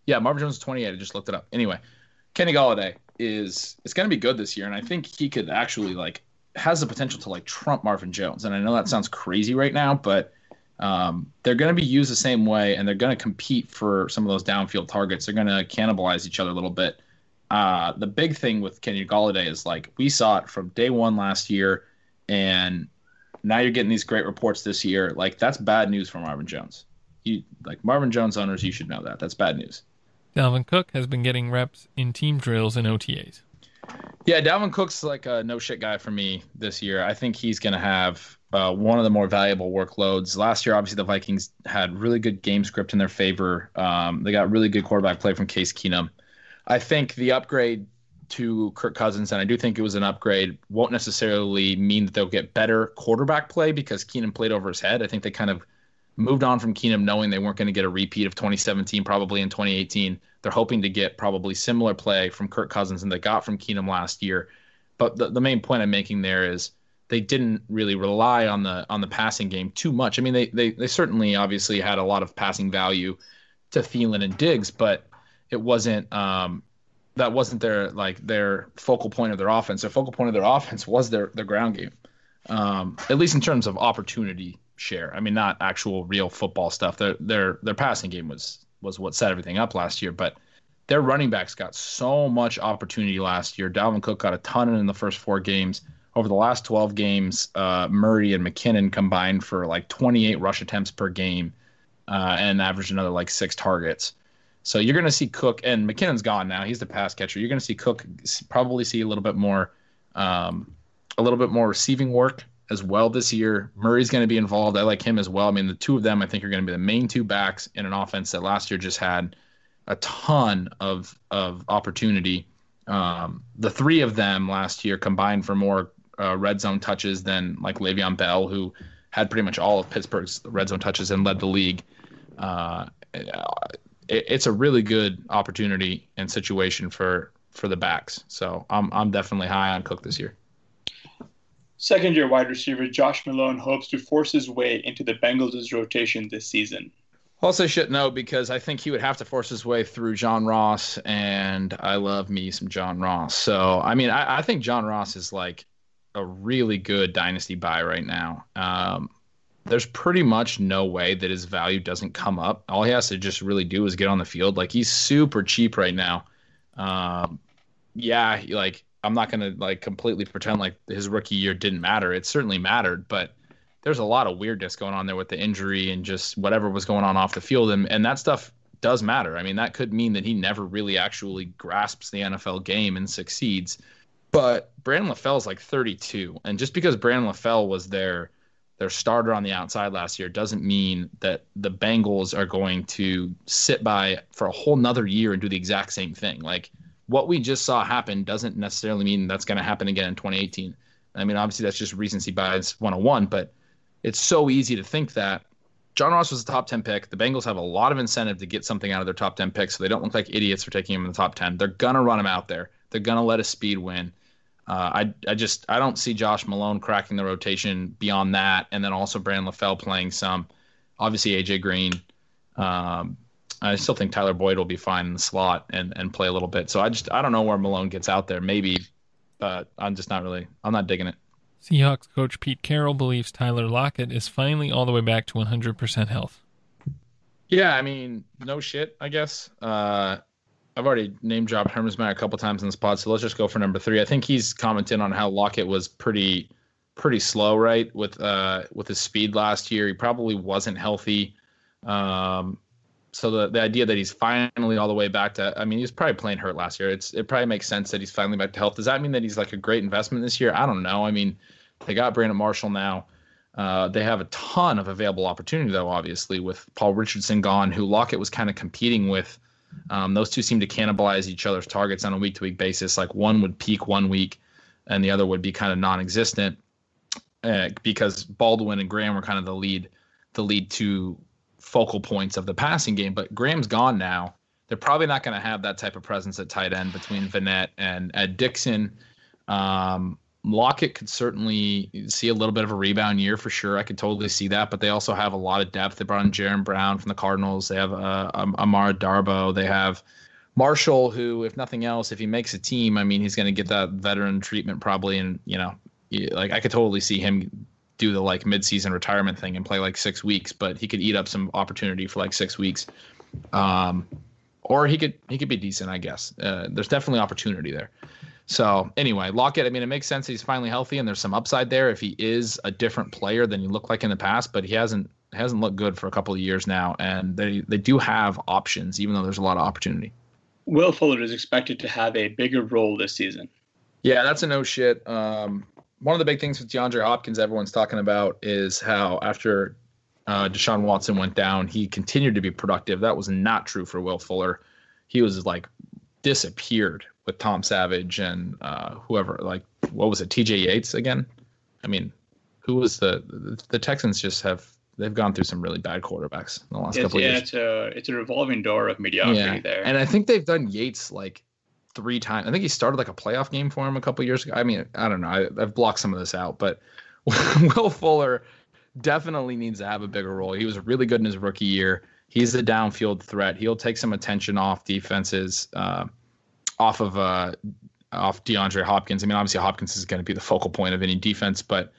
yeah, Marvin Jones is 28. I just looked it up. Anyway, Kenny Golladay is it's going to be good this year, and I think he could actually like has the potential to like trump Marvin Jones. And I know that sounds crazy right now, but um, they're going to be used the same way, and they're going to compete for some of those downfield targets. They're going to cannibalize each other a little bit. Uh, the big thing with Kenny Golladay is like we saw it from day one last year and now you're getting these great reports this year. Like that's bad news for Marvin Jones. You like Marvin Jones owners, you should know that. That's bad news. Dalvin Cook has been getting reps in team drills and OTAs. Yeah, Dalvin Cook's like a no shit guy for me this year. I think he's going to have uh, one of the more valuable workloads. Last year, obviously, the Vikings had really good game script in their favor. Um, they got really good quarterback play from Case Keenum. I think the upgrade to Kirk Cousins, and I do think it was an upgrade, won't necessarily mean that they'll get better quarterback play because Keenum played over his head. I think they kind of moved on from Keenum knowing they weren't going to get a repeat of 2017, probably in 2018. They're hoping to get probably similar play from Kirk Cousins than they got from Keenum last year. But the, the main point I'm making there is they didn't really rely on the on the passing game too much. I mean, they they, they certainly obviously had a lot of passing value to Thielen and Diggs, but it wasn't um, that wasn't their like their focal point of their offense. Their focal point of their offense was their their ground game, um, at least in terms of opportunity share. I mean, not actual real football stuff. Their their their passing game was was what set everything up last year, but their running backs got so much opportunity last year. Dalvin Cook got a ton in the first four games. Over the last 12 games, uh, Murray and McKinnon combined for like 28 rush attempts per game uh, and averaged another like six targets. So you're going to see Cook and McKinnon's gone now. He's the pass catcher. You're going to see Cook probably see a little bit more, um, a little bit more receiving work as well this year. Murray's going to be involved. I like him as well. I mean, the two of them I think are going to be the main two backs in an offense that last year just had a ton of of opportunity. Um, the three of them last year combined for more uh, red zone touches than like Le'Veon Bell, who had pretty much all of Pittsburgh's red zone touches and led the league. Uh, it, it's a really good opportunity and situation for for the backs. So I'm I'm definitely high on Cook this year. Second year wide receiver Josh Malone hopes to force his way into the Bengals' rotation this season. Also, should know because I think he would have to force his way through John Ross, and I love me some John Ross. So, I mean, I, I think John Ross is like a really good dynasty buy right now. Um, there's pretty much no way that his value doesn't come up. All he has to just really do is get on the field. Like he's super cheap right now. Um, yeah, like I'm not gonna like completely pretend like his rookie year didn't matter. It certainly mattered, but there's a lot of weirdness going on there with the injury and just whatever was going on off the field, and and that stuff does matter. I mean, that could mean that he never really actually grasps the NFL game and succeeds. But Brandon LaFell is like 32, and just because Brandon LaFell was there their starter on the outside last year doesn't mean that the Bengals are going to sit by for a whole nother year and do the exact same thing. Like what we just saw happen doesn't necessarily mean that's going to happen again in 2018. I mean, obviously that's just recency bias 101, but it's so easy to think that John Ross was the top 10 pick. The Bengals have a lot of incentive to get something out of their top 10 picks, so they don't look like idiots for taking him in the top 10. They're going to run him out there. They're going to let a speed win. Uh, I I just I don't see Josh Malone cracking the rotation beyond that, and then also Brandon LaFell playing some. Obviously AJ Green. Um, I still think Tyler Boyd will be fine in the slot and and play a little bit. So I just I don't know where Malone gets out there. Maybe, but I'm just not really I'm not digging it. Seahawks coach Pete Carroll believes Tyler Lockett is finally all the way back to 100% health. Yeah, I mean, no shit, I guess. Uh, I've already name dropped Hermsmeyer a couple times in this pod, so let's just go for number three. I think he's commented on how Lockett was pretty pretty slow, right, with uh with his speed last year. He probably wasn't healthy. Um, so the, the idea that he's finally all the way back to I mean he's probably playing hurt last year. It's it probably makes sense that he's finally back to health. Does that mean that he's like a great investment this year? I don't know. I mean, they got Brandon Marshall now. Uh, they have a ton of available opportunity though, obviously, with Paul Richardson gone, who Lockett was kind of competing with. Um, those two seem to cannibalize each other's targets on a week to week basis. Like one would peak one week and the other would be kind of non existent uh, because Baldwin and Graham were kind of the lead the lead two focal points of the passing game. But Graham's gone now. They're probably not going to have that type of presence at tight end between Vannett and Ed Dixon. Um, Lockett could certainly see a little bit of a rebound year for sure. I could totally see that. But they also have a lot of depth. They brought in Jaron Brown from the Cardinals. They have uh, Amara Darboh. They have Marshall, who, if nothing else, if he makes a team, I mean, he's going to get that veteran treatment probably. And, you know, like I could totally see him do the like midseason retirement thing and play like six weeks, but he could eat up some opportunity for like six weeks. Um, or he could he could be decent, I guess. Uh, there's definitely opportunity there. So anyway, Lockett. I mean, it makes sense he's finally healthy, and there's some upside there if he is a different player than he looked like in the past. But he hasn't hasn't looked good for a couple of years now, and they they do have options, even though there's a lot of opportunity. Will Fuller is expected to have a bigger role this season. Yeah, that's a no shit. Um, one of the big things with DeAndre Hopkins, everyone's talking about is how after uh, Deshaun Watson went down, he continued to be productive. That was not true for Will Fuller. He was like disappeared with Tom Savage and uh, whoever. Like, what was it? T.J. Yates again? I mean, who was the, the the Texans? Just have they've gone through some really bad quarterbacks in the last it's, couple yeah, of years. it's a it's a revolving door of mediocrity yeah. there. And I think they've done Yates like three times. I think he started like a playoff game for him a couple years ago. I mean, I don't know. I, have blocked some of this out, but Will Fuller definitely needs to have a bigger role. He was really good in his rookie year. He's a downfield threat. He'll take some attention off defenses, uh, off of uh, off DeAndre Hopkins. I mean, obviously Hopkins is going to be the focal point of any defense, but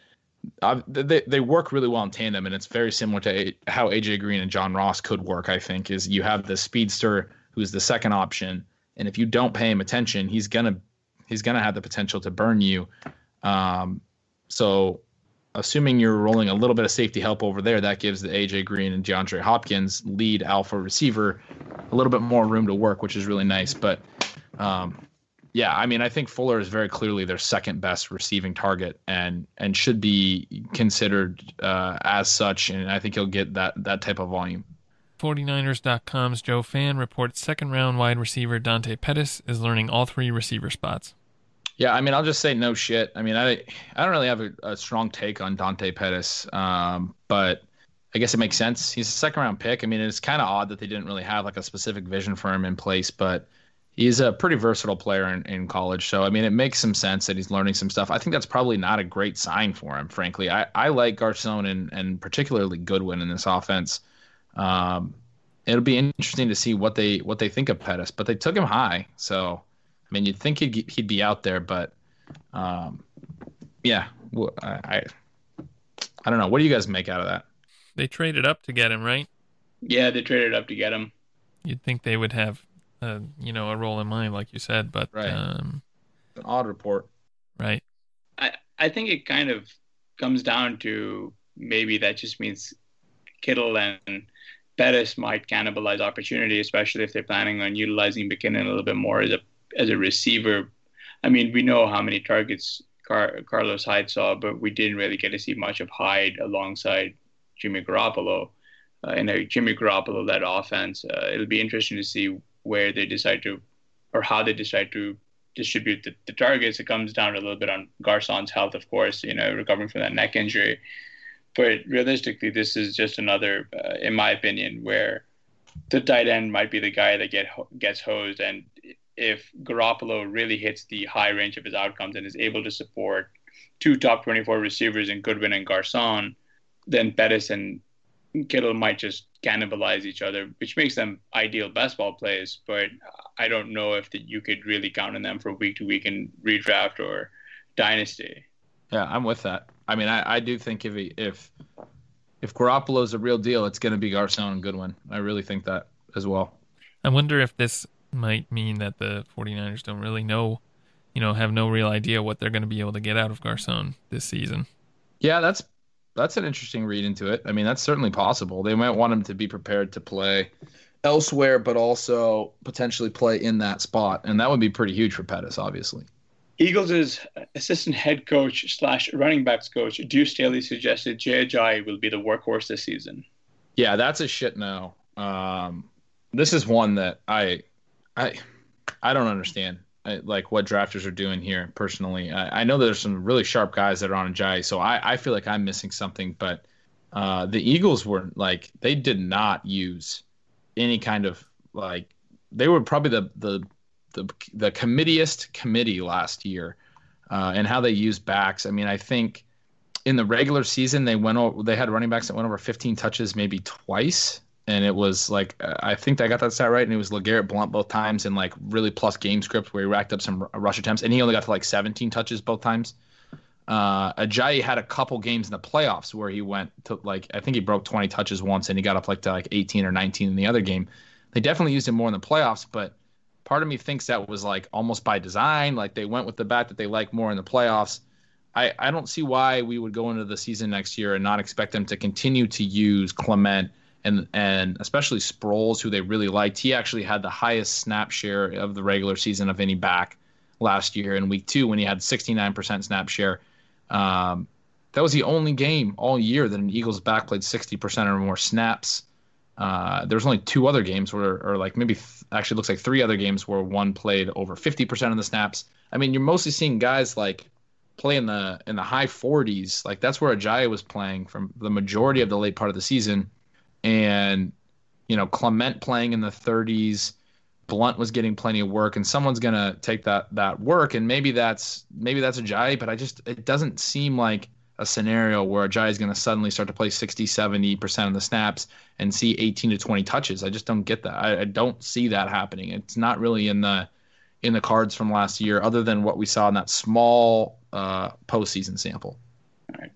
uh, they they work really well in tandem, and it's very similar to how AJ Green and John Ross could work. I think is you have the speedster who's the second option and if you don't pay him attention, he's gonna he's gonna have the potential to burn you. Um, so, assuming you're rolling a little bit of safety help over there, that gives the AJ Green and DeAndre Hopkins lead alpha receiver a little bit more room to work, which is really nice. But um, yeah, I mean, I think Fuller is very clearly their second best receiving target, and and should be considered uh, as such. And I think he'll get that that type of volume. 49ers.com's Joe Fann reports second round wide receiver Dante Pettis is learning all three receiver spots. Yeah, I mean, I'll just say no shit. I mean, I I don't really have a, a strong take on Dante Pettis, um, but I guess it makes sense. He's a second round pick. I mean, it's kind of odd that they didn't really have like a specific vision for him in place, but he's a pretty versatile player in, in college. So, I mean, it makes some sense that he's learning some stuff. I think that's probably not a great sign for him, frankly. I, I like Garcon and, and particularly Goodwin in this offense. Um, it'll be interesting to see what they what they think of Pettis, but they took him high, so I mean you'd think he'd he'd be out there, but um, yeah, I, I I don't know. What do you guys make out of that? They traded up to get him, right? Yeah, they traded up to get him. You'd think they would have, uh, you know, a role in mind, like you said, but right. um, an odd report, right? I I think it kind of comes down to maybe that just means Kittle and Pettis might cannibalize opportunity, especially if they're planning on utilizing McKinnon a little bit more as a as a receiver. I mean, we know how many targets Car- Carlos Hyde saw, but we didn't really get to see much of Hyde alongside Jimmy Garoppolo. Uh, in a Jimmy Garoppolo led offense, uh, it'll be interesting to see where they decide to, or how they decide to distribute the, the targets. It comes down a little bit on Garcon's health, of course, you know, recovering from that neck injury. But realistically, this is just another, uh, in my opinion, where the tight end might be the guy that get gets hosed. And if Garoppolo really hits the high range of his outcomes and is able to support two top 24 receivers in Goodwin and Garcon, then Pettis and Kittle might just cannibalize each other, which makes them ideal best ball plays. But I don't know if that you could really count on them for week to week in redraft or dynasty. Yeah, I'm with that. I mean, I, I do think if he, if if Garoppolo's a real deal, it's going to be Garcon and Goodwin. I really think that as well. I wonder if this might mean that the 49ers don't really know, you know, have no real idea what they're going to be able to get out of Garcon this season. Yeah, that's that's an interesting read into it. I mean, that's certainly possible. They might want him to be prepared to play elsewhere, but also potentially play in that spot, and that would be pretty huge for Pettis, obviously. Eagles' assistant head coach slash running backs coach Deuce Staley suggested Ajayi will be the workhorse this season. Yeah, that's a shit no. Um, this is one that I, I, I don't understand. I, like what drafters are doing here. Personally, I, I know there's some really sharp guys that are on Ajayi, so I, I feel like I'm missing something. But uh, the Eagles were like they did not use any kind of like they were probably the the the the committeeist committee last year, uh, and how they use backs. I mean, I think in the regular season they went over, they had running backs that went over 15 touches maybe twice, and it was like uh, I think I got that stat right, and it was LeGarrette Blunt both times, and like really plus game script where he racked up some rush attempts, and he only got to like 17 touches both times. Uh, Ajayi had a couple games in the playoffs where he went to like I think he broke 20 touches once, and he got up like to like 18 or 19 in the other game. They definitely used him more in the playoffs, but part of me thinks that was like almost by design. Like they went with the bat that they like more in the playoffs. I, I don't see why we would go into the season next year and not expect them to continue to use Clement and and especially Sproles, who they really liked. He actually had the highest snap share of the regular season of any back last year in week two when he had 69% snap share. Um, that was the only game all year that an Eagles back played 60% or more snaps. Uh, there's only two other games where, or like maybe th- actually looks like three other games where one played over 50% of the snaps. I mean, you're mostly seeing guys like play in the in the high 40s. Like that's where Ajayi was playing from the majority of the late part of the season, and you know Clement playing in the 30s. Blunt was getting plenty of work, and someone's gonna take that that work, and maybe that's maybe that's Ajayi, but I just it doesn't seem like a scenario where Ajayi is going to suddenly start to play 60, 70% of the snaps and see 18 to 20 touches. I just don't get that. I, I, don't see that happening. It's not really in the in the cards from last year, other than what we saw in that small uh, postseason sample. All right.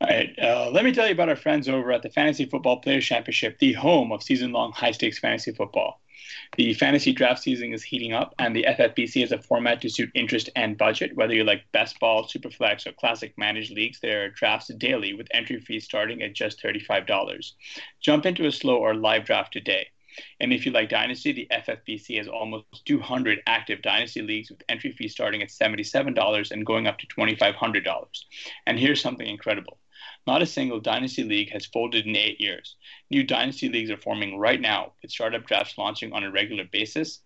All right. Uh, let me tell you about our friends over at the Fantasy Football Players Championship, the home of season long high stakes fantasy football. The fantasy draft season is heating up, and the FFPC is a format to suit interest and budget. Whether you like best ball, superflex, or classic managed leagues, there are drafts daily with entry fees starting at just $35. Jump into a slow or live draft today. And if you like Dynasty, the FFPC has almost 200 active Dynasty leagues with entry fees starting at $77 and going up to $2,500. And here's something incredible not a single Dynasty League has folded in eight years. New Dynasty Leagues are forming right now, with startup drafts launching on a regular basis.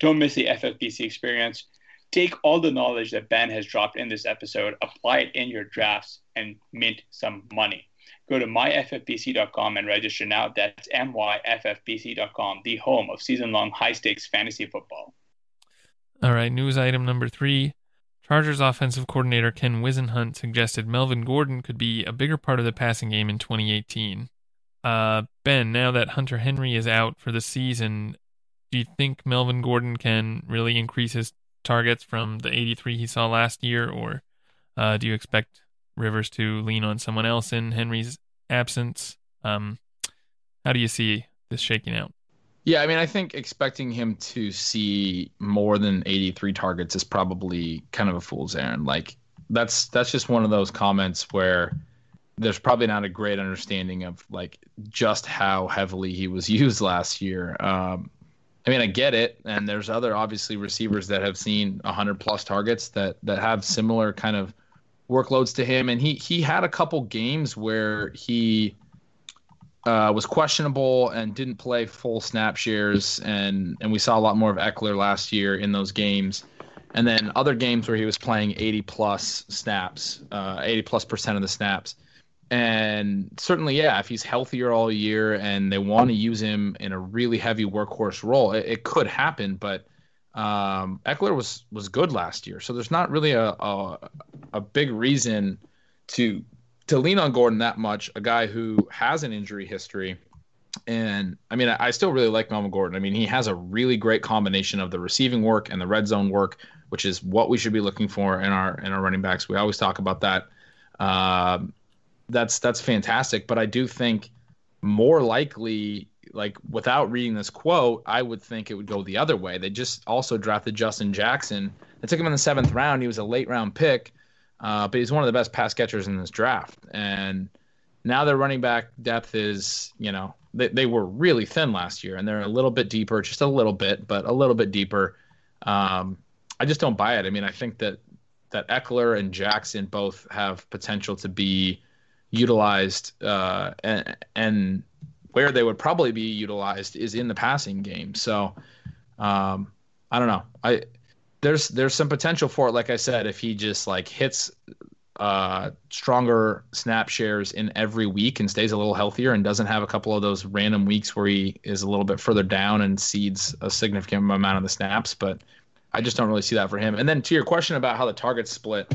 Don't miss the FFPC experience. Take all the knowledge that Ben has dropped in this episode, apply it in your drafts, and mint some money. Go to myffpc.com and register now. That's myffpc.com, the home of season long high stakes fantasy football. All right, news item number three Chargers offensive coordinator Ken Whisenhunt suggested Melvin Gordon could be a bigger part of the passing game in 2018. Uh, ben, now that Hunter Henry is out for the season, do you think Melvin Gordon can really increase his targets from the 83 he saw last year, or uh, do you expect Rivers to lean on someone else in Henry's absence? Um, how do you see this shaking out? Yeah, I mean, I think expecting him to see more than 83 targets is probably kind of a fool's errand. Like that's that's just one of those comments where there's probably not a great understanding of like just how heavily he was used last year. Um, I mean, I get it, and there's other obviously receivers that have seen 100 plus targets that that have similar kind of workloads to him, and he he had a couple games where he uh, was questionable and didn't play full snap shares, and and we saw a lot more of Ekeler last year in those games, and then other games where he was playing 80 plus snaps, uh, 80 plus percent of the snaps, and certainly yeah, if he's healthier all year and they want to use him in a really heavy workhorse role, it, it could happen, but. Um, Ekeler was was good last year, so there's not really a, a, a big reason to to lean on Gordon that much, a guy who has an injury history. And I mean, I still really like Melvin Gordon. I mean, he has a really great combination of the receiving work and the red zone work, which is what we should be looking for in our in our running backs. We always talk about that. Um, that's that's fantastic. But I do think more likely, like without reading this quote, I would think it would go the other way. They just also drafted Justin Jackson. They took him in the seventh round. He was a late round pick, uh, but he's one of the best pass catchers in this draft. And now their running back depth is, you know, they, they were really thin last year, and they're a little bit deeper, just a little bit, but a little bit deeper. Um, I just don't buy it. I mean, I think that that Ekeler and Jackson both have potential to be utilized, uh, and, and where they would probably be utilized is in the passing game. So, um, I don't know. I there's there's some potential for it. Like I said, if he just like hits uh, stronger snap shares in every week and stays a little healthier and doesn't have a couple of those random weeks where he is a little bit further down and seeds a significant amount of the snaps. But I just don't really see that for him. And then to your question about how the targets split,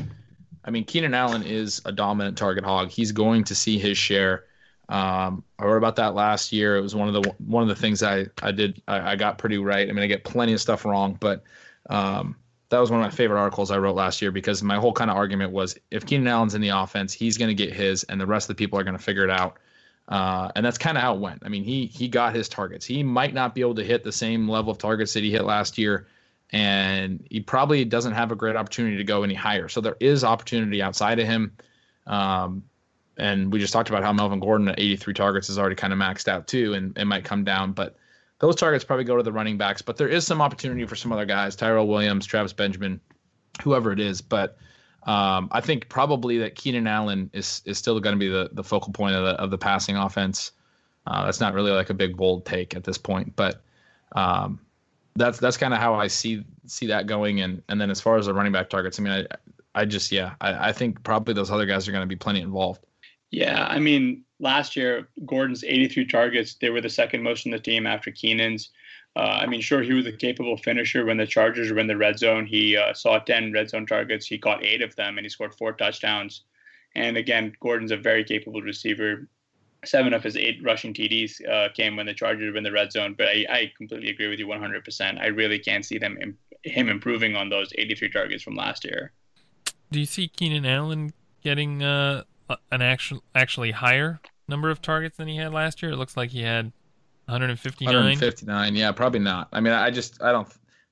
I mean, Keenan Allen is a dominant target hog. He's going to see his share. Um, I wrote about that last year. It was one of the one of the things I I did I, I got pretty right. I mean, I get plenty of stuff wrong, but um, that was one of my favorite articles I wrote last year because my whole kind of argument was if Keenan Allen's in the offense, he's going to get his, and the rest of the people are going to figure it out. Uh, and that's kind of how it went. I mean, he he got his targets. He might not be able to hit the same level of targets that he hit last year, and he probably doesn't have a great opportunity to go any higher. So there is opportunity outside of him. Um, and we just talked about how Melvin Gordon at 83 targets is already kind of maxed out too, and it might come down, but those targets probably go to the running backs, but there is some opportunity for some other guys, Tyrell Williams, Travis Benjamin, whoever it is. But um, I think probably that Keenan Allen is is still going to be the, the focal point of the of the passing offense. Uh, that's not really like a big bold take at this point, but um, that's that's kind of how I see see that going. And and then as far as the running back targets, I mean, I I just yeah, I, I think probably those other guys are going to be plenty involved. Yeah, I mean, last year Gordon's 83 targets, they were the second most in the team after Keenan's. Uh, I mean, sure, he was a capable finisher when the Chargers were in the red zone. He uh, saw 10 red zone targets. He caught eight of them, and he scored four touchdowns. And again, Gordon's a very capable receiver. Seven of his eight rushing TDs uh, came when the Chargers were in the red zone. But I, I completely agree with you 100%. I really can't see them him improving on those 83 targets from last year. Do you see Keenan Allen getting uh, an actual actually higher number of targets than he had last year? It looks like he had 159. 159. Yeah, probably not. I mean, I just I don't.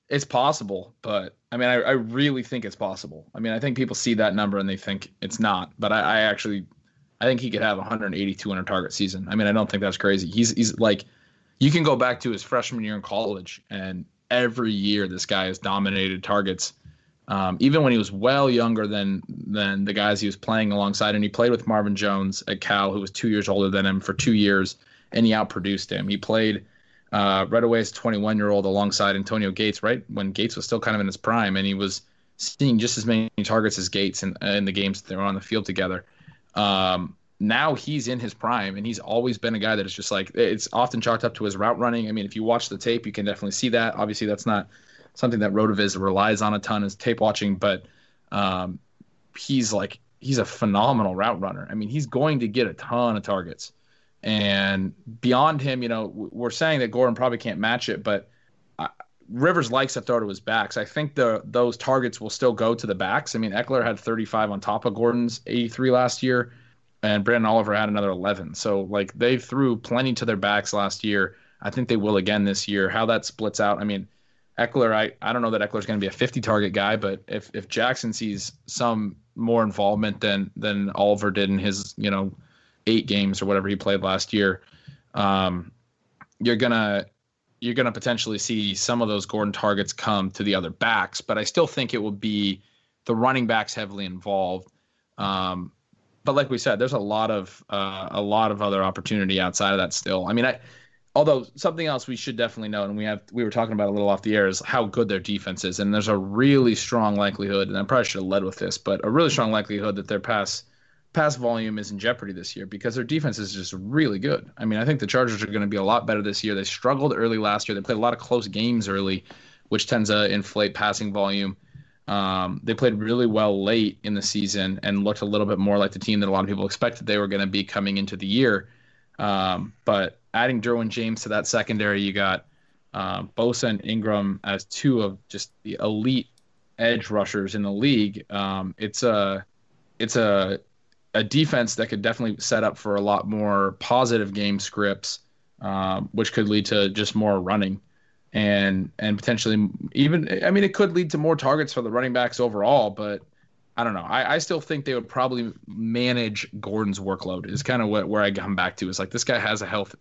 It's possible, but I mean, I, I really think it's possible. I mean, I think people see that number and they think it's not, but I, I actually I think he could have 180, 200 target season. I mean, I don't think that's crazy. He's he's like, you can go back to his freshman year in college, and every year this guy has dominated targets um, even when he was well younger than than the guys he was playing alongside, and he played with Marvin Jones at Cal, who was two years older than him for two years, and he outproduced him. He played uh, right away as 21 year old alongside Antonio Gates, right when Gates was still kind of in his prime, and he was seeing just as many targets as Gates in, in the games that they were on the field together. Um, now he's in his prime, and he's always been a guy that is just like it's often chalked up to his route running. I mean, if you watch the tape, you can definitely see that. Obviously, that's not something that RotoViz relies on a ton is tape watching, but um, he's like he's a phenomenal route runner. I mean, he's going to get a ton of targets. And beyond him, you know, we're saying that Gordon probably can't match it, but uh, Rivers likes to throw to his backs. I think the those targets will still go to the backs. I mean, Ekeler had 35 on top of Gordon's 83 last year, and Branden Oliver had another 11. So like they threw plenty to their backs last year. I think they will again this year. How that splits out, I mean, Ekeler, I, I don't know that Ekeler's going to be a 50 target guy, but if, if Jackson sees some more involvement than than Oliver did in his you know eight games or whatever he played last year, um, you're gonna you're gonna potentially see some of those Gordon targets come to the other backs. But I still think it will be the running backs heavily involved. Um, but like we said, there's a lot of uh, a lot of other opportunity outside of that still. I mean, I although something else we should definitely know, and we have we were talking about a little off the air, is how good their defense is, and there's a really strong likelihood, and I probably should have led with this, but a really strong likelihood that their pass pass volume is in jeopardy this year because their defense is just really good. I mean, I think the Chargers are going to be a lot better this year. They struggled early last year. They played a lot of close games early, which tends to inflate passing volume. Um, they played really well late in the season and looked a little bit more like the team that a lot of people expected they were going to be coming into the year. Um, but adding Derwin James to that secondary, you got um, Bosa and Ingram as two of just the elite edge rushers in the league. Um, it's a it's a a defense that could definitely set up for a lot more positive game scripts, um, which could lead to just more running and and potentially even I mean it could lead to more targets for the running backs overall, but I don't know. I, I still think they would probably manage Gordon's workload. Is kind of what where I come back to. Is like this guy has a health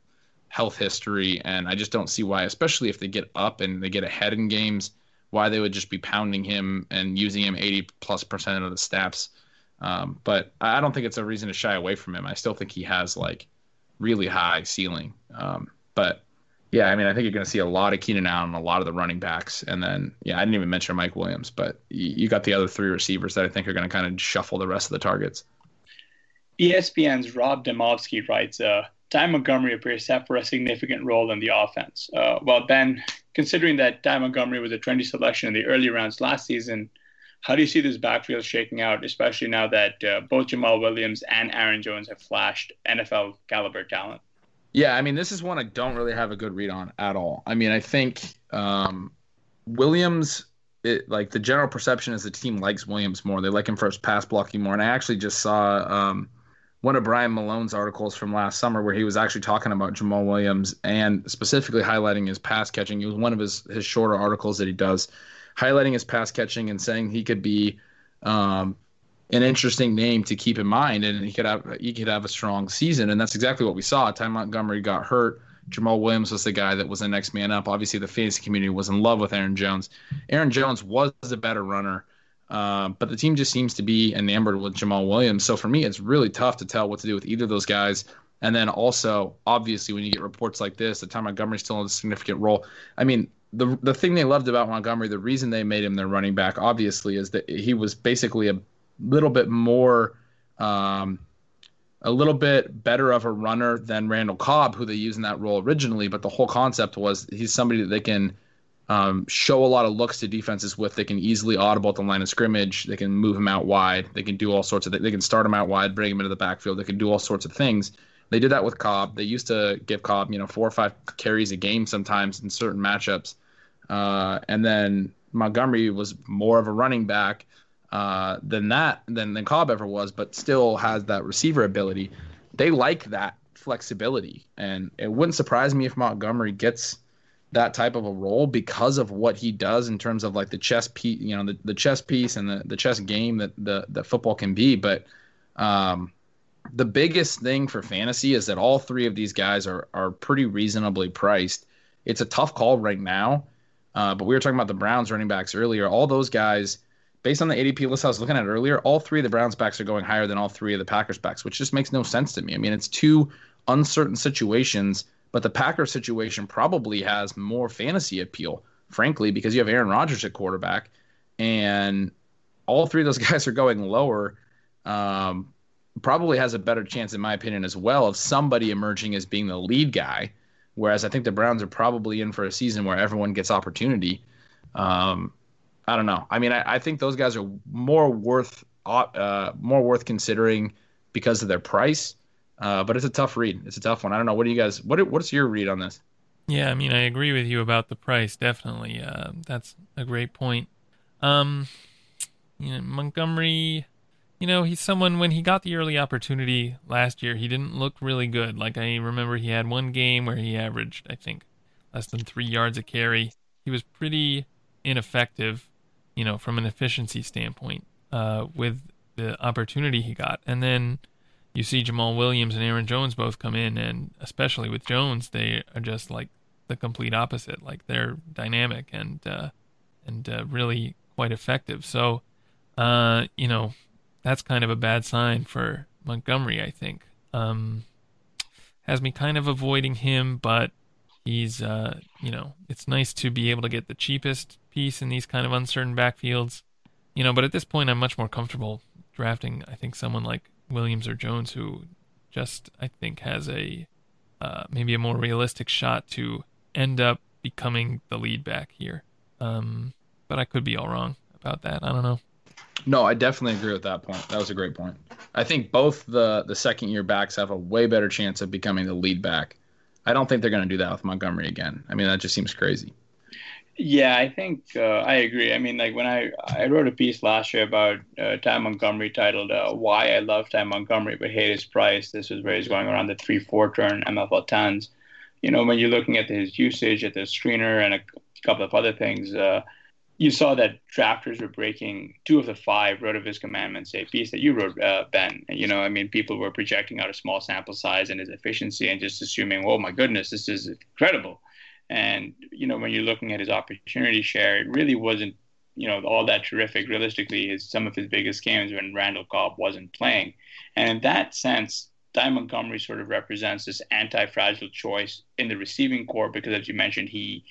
health history, and I just don't see why, especially if they get up and they get ahead in games, why they would just be pounding him and using him 80 plus percent of the snaps. Um, but I don't think it's a reason to shy away from him. I still think he has like really high ceiling. Um, but yeah, I mean, I think you're going to see a lot of Keenan Allen, a lot of the running backs, and then yeah, I didn't even mention Mike Williams, but you got the other three receivers that I think are going to kind of shuffle the rest of the targets. ESPN's Rob Demovsky writes, uh, Ty Montgomery appears set for a significant role in the offense. Uh, well, Ben, considering that Ty Montgomery was a trendy selection in the early rounds last season, how do you see this backfield shaking out, especially now that uh, both Jamaal Williams and Aaron Jones have flashed NFL caliber talent? Yeah, I mean, this is one I don't really have a good read on at all. I mean, I think um, Williams, it, like the general perception is the team likes Williams more. They like him for his pass blocking more. And I actually just saw um, one of Brian Malone's articles from last summer where he was actually talking about Jamaal Williams and specifically highlighting his pass catching. It was one of his his shorter articles that he does, highlighting his pass catching and saying he could be um, an interesting name to keep in mind, and he could have he could have a strong season, and that's exactly what we saw. Ty Montgomery got hurt. Jamaal Williams was the guy that was the next man up. Obviously, the fantasy community was in love with Aaron Jones. Aaron Jones was a better runner, uh, but the team just seems to be enamored with Jamaal Williams. So for me, it's really tough to tell what to do with either of those guys. And then also, obviously, when you get reports like this, that Ty Montgomery's still in a significant role. I mean, the the thing they loved about Montgomery, the reason they made him their running back, obviously, is that he was basically a little bit more, um, a little bit better of a runner than Randall Cobb, who they used in that role originally. But the whole concept was he's somebody that they can um, show a lot of looks to defenses with. They can easily audible at the line of scrimmage. They can move him out wide. They can do all sorts of. They can start him out wide, bring him into the backfield. They can do all sorts of things. They did that with Cobb. They used to give Cobb, you know, four or five carries a game sometimes in certain matchups. Uh, and then Montgomery was more of a running back uh, than that than than Cobb ever was, but still has that receiver ability. They like that flexibility, and it wouldn't surprise me if Montgomery gets that type of a role because of what he does in terms of like the chess piece, you know, the, the chess piece and the, the chess game that the that football can be. But um, the biggest thing for fantasy is that all three of these guys are are pretty reasonably priced. It's a tough call right now, uh, but we were talking about the Browns running backs earlier. All those guys based on the ADP list I was looking at earlier, all three of the Browns backs are going higher than all three of the Packers backs, which just makes no sense to me. I mean, it's two uncertain situations, but the Packers situation probably has more fantasy appeal, frankly, because you have Aaron Rodgers at quarterback, and all three of those guys are going lower. Um, probably has a better chance, in my opinion, as well, of somebody emerging as being the lead guy. Whereas I think the Browns are probably in for a season where everyone gets opportunity. Um, I don't know. I mean, I, I think those guys are more worth uh, more worth considering because of their price. Uh, but it's a tough read. It's a tough one. I don't know. What do you guys? What What's your read on this? Yeah, I mean, I agree with you about the price. Definitely, uh, that's a great point. Um, you know, Montgomery. You know, he's someone when he got the early opportunity last year, he didn't look really good. Like I remember, he had one game where he averaged, I think, less than three yards a carry. He was pretty ineffective you know, from an efficiency standpoint, uh, with the opportunity he got. And then you see Jamaal Williams and Aaron Jones both come in, and especially with Jones, they are just like the complete opposite. Like they're dynamic and uh, and uh, really quite effective. So, uh, you know, that's kind of a bad sign for Montgomery. I think um, has me kind of avoiding him, but he's uh, you know, it's nice to be able to get the cheapest piece in these kind of uncertain backfields. You know, but at this point, I'm much more comfortable drafting. I think someone like Williams or Jones, who just I think has a uh, maybe a more realistic shot to end up becoming the lead back here. Um, but I could be all wrong about that. I don't know. No, I definitely agree with that point. That was a great point. I think both the the second year backs have a way better chance of becoming the lead back. I don't think they're going to do that with Montgomery again. I mean, that just seems crazy. Yeah, I think uh, I agree. I mean, like when I I wrote a piece last year about uh, Ty Montgomery titled uh, "Why I Love Ty Montgomery but Hate His Price." This is where he's going around the three four turn MFL tens. You know, when you're looking at his usage at the screener and a couple of other things, uh, you saw that drafters were breaking two of the five RotoViz commandments, a piece that you wrote, uh, Ben. You know, I mean, people were projecting out a small sample size and his efficiency and just assuming, oh my goodness, this is incredible and you know, when you're looking at his opportunity share, it really wasn't you know all that terrific. Realistically, his some of his biggest games when Randall Cobb wasn't playing, and in that sense, Ty Montgomery sort of represents this anti-fragile choice in the receiving corps because, as you mentioned, he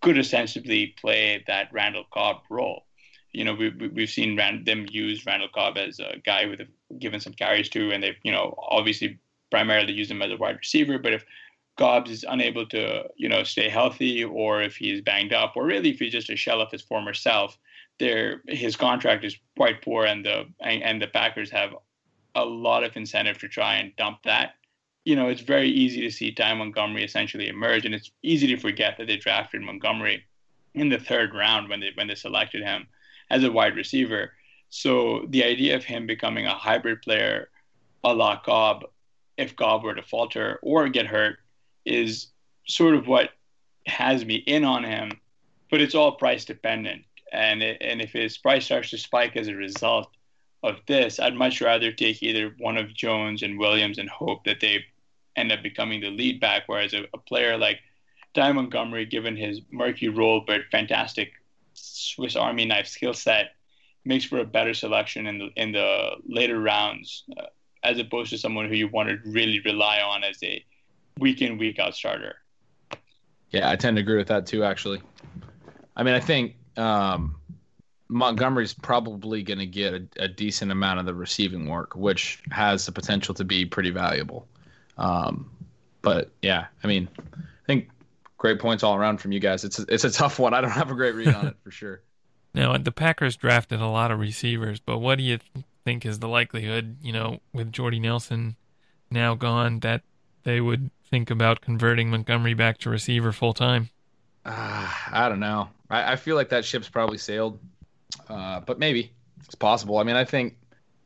could essentially play that Randall Cobb role. You know, we, we've seen Rand, them use Randall Cobb as a guy with given some carries to, and they've, you know, obviously primarily use him as a wide receiver. But if Cobbs is unable to, you know, stay healthy, or if he's banged up, or really if he's just a shell of his former self, there his contract is quite poor, and the and the Packers have a lot of incentive to try and dump that. You know, it's very easy to see Ty Montgomery essentially emerge, and it's easy to forget that they drafted Montgomery in the third round when they when they selected him as a wide receiver. So the idea of him becoming a hybrid player, a la Cobb, if Cobb were to falter or get hurt, is sort of what has me in on him, but it's all price dependent. And it, and if his price starts to spike as a result of this, I'd much rather take either one of Jones and Williams and hope that they end up becoming the lead back. Whereas a, a player like Ty Montgomery, given his murky role but fantastic Swiss Army knife skill set, makes for a better selection in the in the later rounds, uh, as opposed to someone who you want to really rely on as a week in week out starter. Yeah, I tend to agree with that too. Actually, I mean, I think um, Montgomery's probably going to get a, a, decent amount of the receiving work, which has the potential to be pretty valuable. Um, but yeah, I mean, I think great points all around from you guys. It's a, it's a tough one. I don't have a great read on it for sure. Now, the Packers drafted a lot of receivers, but what do you think is the likelihood, you know, with Jordy Nelson now gone, that they would think about converting Montgomery back to receiver full time? Uh, I don't know. I, I, feel like that ship's probably sailed, uh, but maybe it's possible. I mean, I think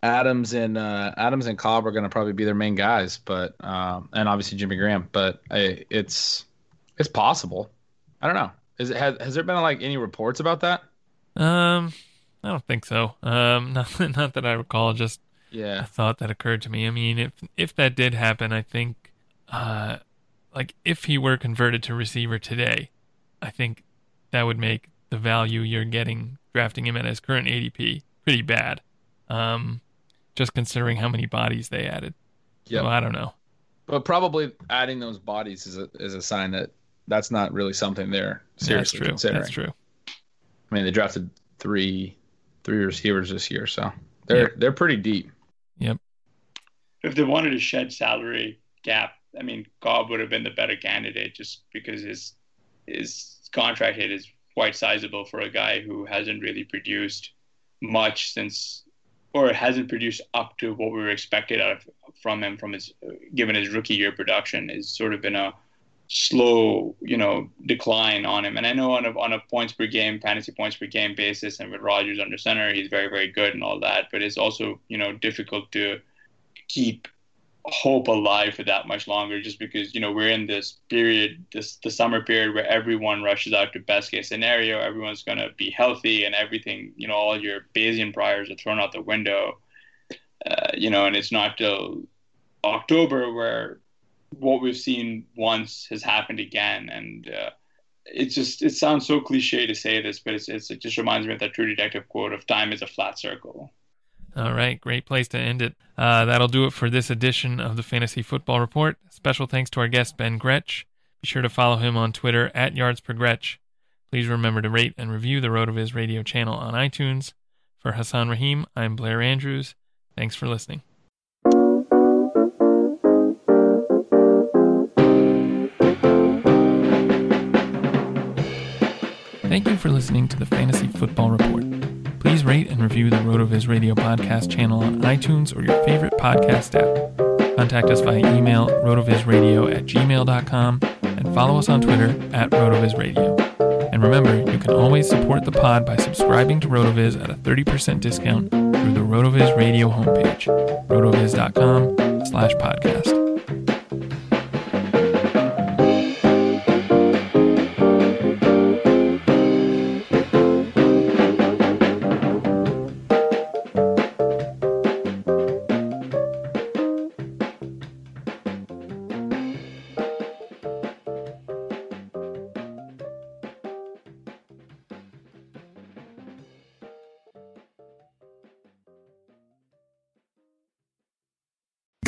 Adams and uh, Adams and Cobb are going to probably be their main guys, but um, and obviously Jimmy Graham. But I, it's it's possible. I don't know. Is it has, has there been like any reports about that? Um, I don't think so. Um, not not that I recall. Just yeah, a thought that occurred to me. I mean, if if that did happen, I think uh, like if he were converted to receiver today, I think that would make the value you're getting drafting him at his current ADP pretty bad. Um, just considering how many bodies they added. Yeah, so I don't know. But probably adding those bodies is a is a sign that that's not really something they're seriously that's considering. That's true. I mean, they drafted three three receivers this year, so they're yep. they're pretty deep. Yep. If they wanted to shed salary cap I mean, Cobb would have been the better candidate just because his his contract hit is quite sizable for a guy who hasn't really produced much since, or hasn't produced up to what we were expected out of, from him from his given his rookie year production. Has sort of been a slow, you know, decline on him. And I know on a on a points per game, fantasy points per game basis, and with Rodgers under center, he's very very good and all that. But it's also you know difficult to keep hope alive for that much longer just because you know we're in this period this the summer period where everyone rushes out to best case scenario. Everyone's going to be healthy and everything you know all your bayesian priors are thrown out the window. Uh, you know and it's not till october where what we've seen once has happened again. And uh, it's just it sounds so cliche to say this but it's, it's, it just reminds me of that true detective quote of time is a flat circle all right, great place to end it. Uh, that'll do it for this edition of the Fantasy Football Report. Special thanks to our guest, Ben Gretch. Be sure to follow him on Twitter at YardsPerGretch. Please remember to rate and review the RotoViz radio channel on iTunes. For Hasan Rahim, I'm Blair Andrews. Thanks for listening. Thank you for listening to the Fantasy Football Report. Please rate and review the RotoViz Radio podcast channel on iTunes or your favorite podcast app. Contact us via email rotovizradio at gmail.com and follow us on Twitter at rotovizradio. And remember, you can always support the pod by subscribing to RotoViz at a 30% discount through the RotoViz radio homepage, rotoviz.com slash podcast.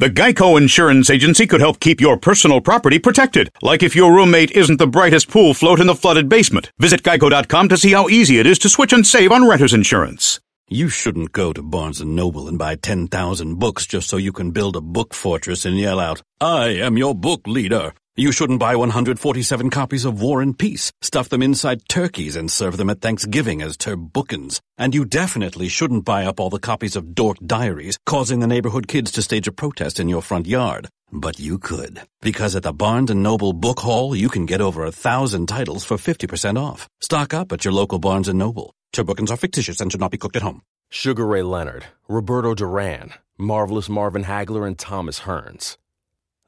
The Geico Insurance Agency could help keep your personal property protected, like if your roommate isn't the brightest pool float in the flooded basement. Visit geico.com to see how easy it is to switch and save on renter's insurance. You shouldn't go to Barnes & Noble and buy 10,000 books just so you can build a book fortress and yell out, I am your book leader. You shouldn't buy 147 copies of War and Peace, stuff them inside turkeys and serve them at Thanksgiving as turbookins. And you definitely shouldn't buy up all the copies of Dork Diaries, causing the neighborhood kids to stage a protest in your front yard. But you could. Because at the Barnes & Noble Book Hall, you can get over a thousand titles for 50% off. Stock up at your local Barnes & Noble. Turbookins are fictitious and should not be cooked at home. Sugar Ray Leonard, Roberto Duran, Marvelous Marvin Hagler, and Thomas Hearns.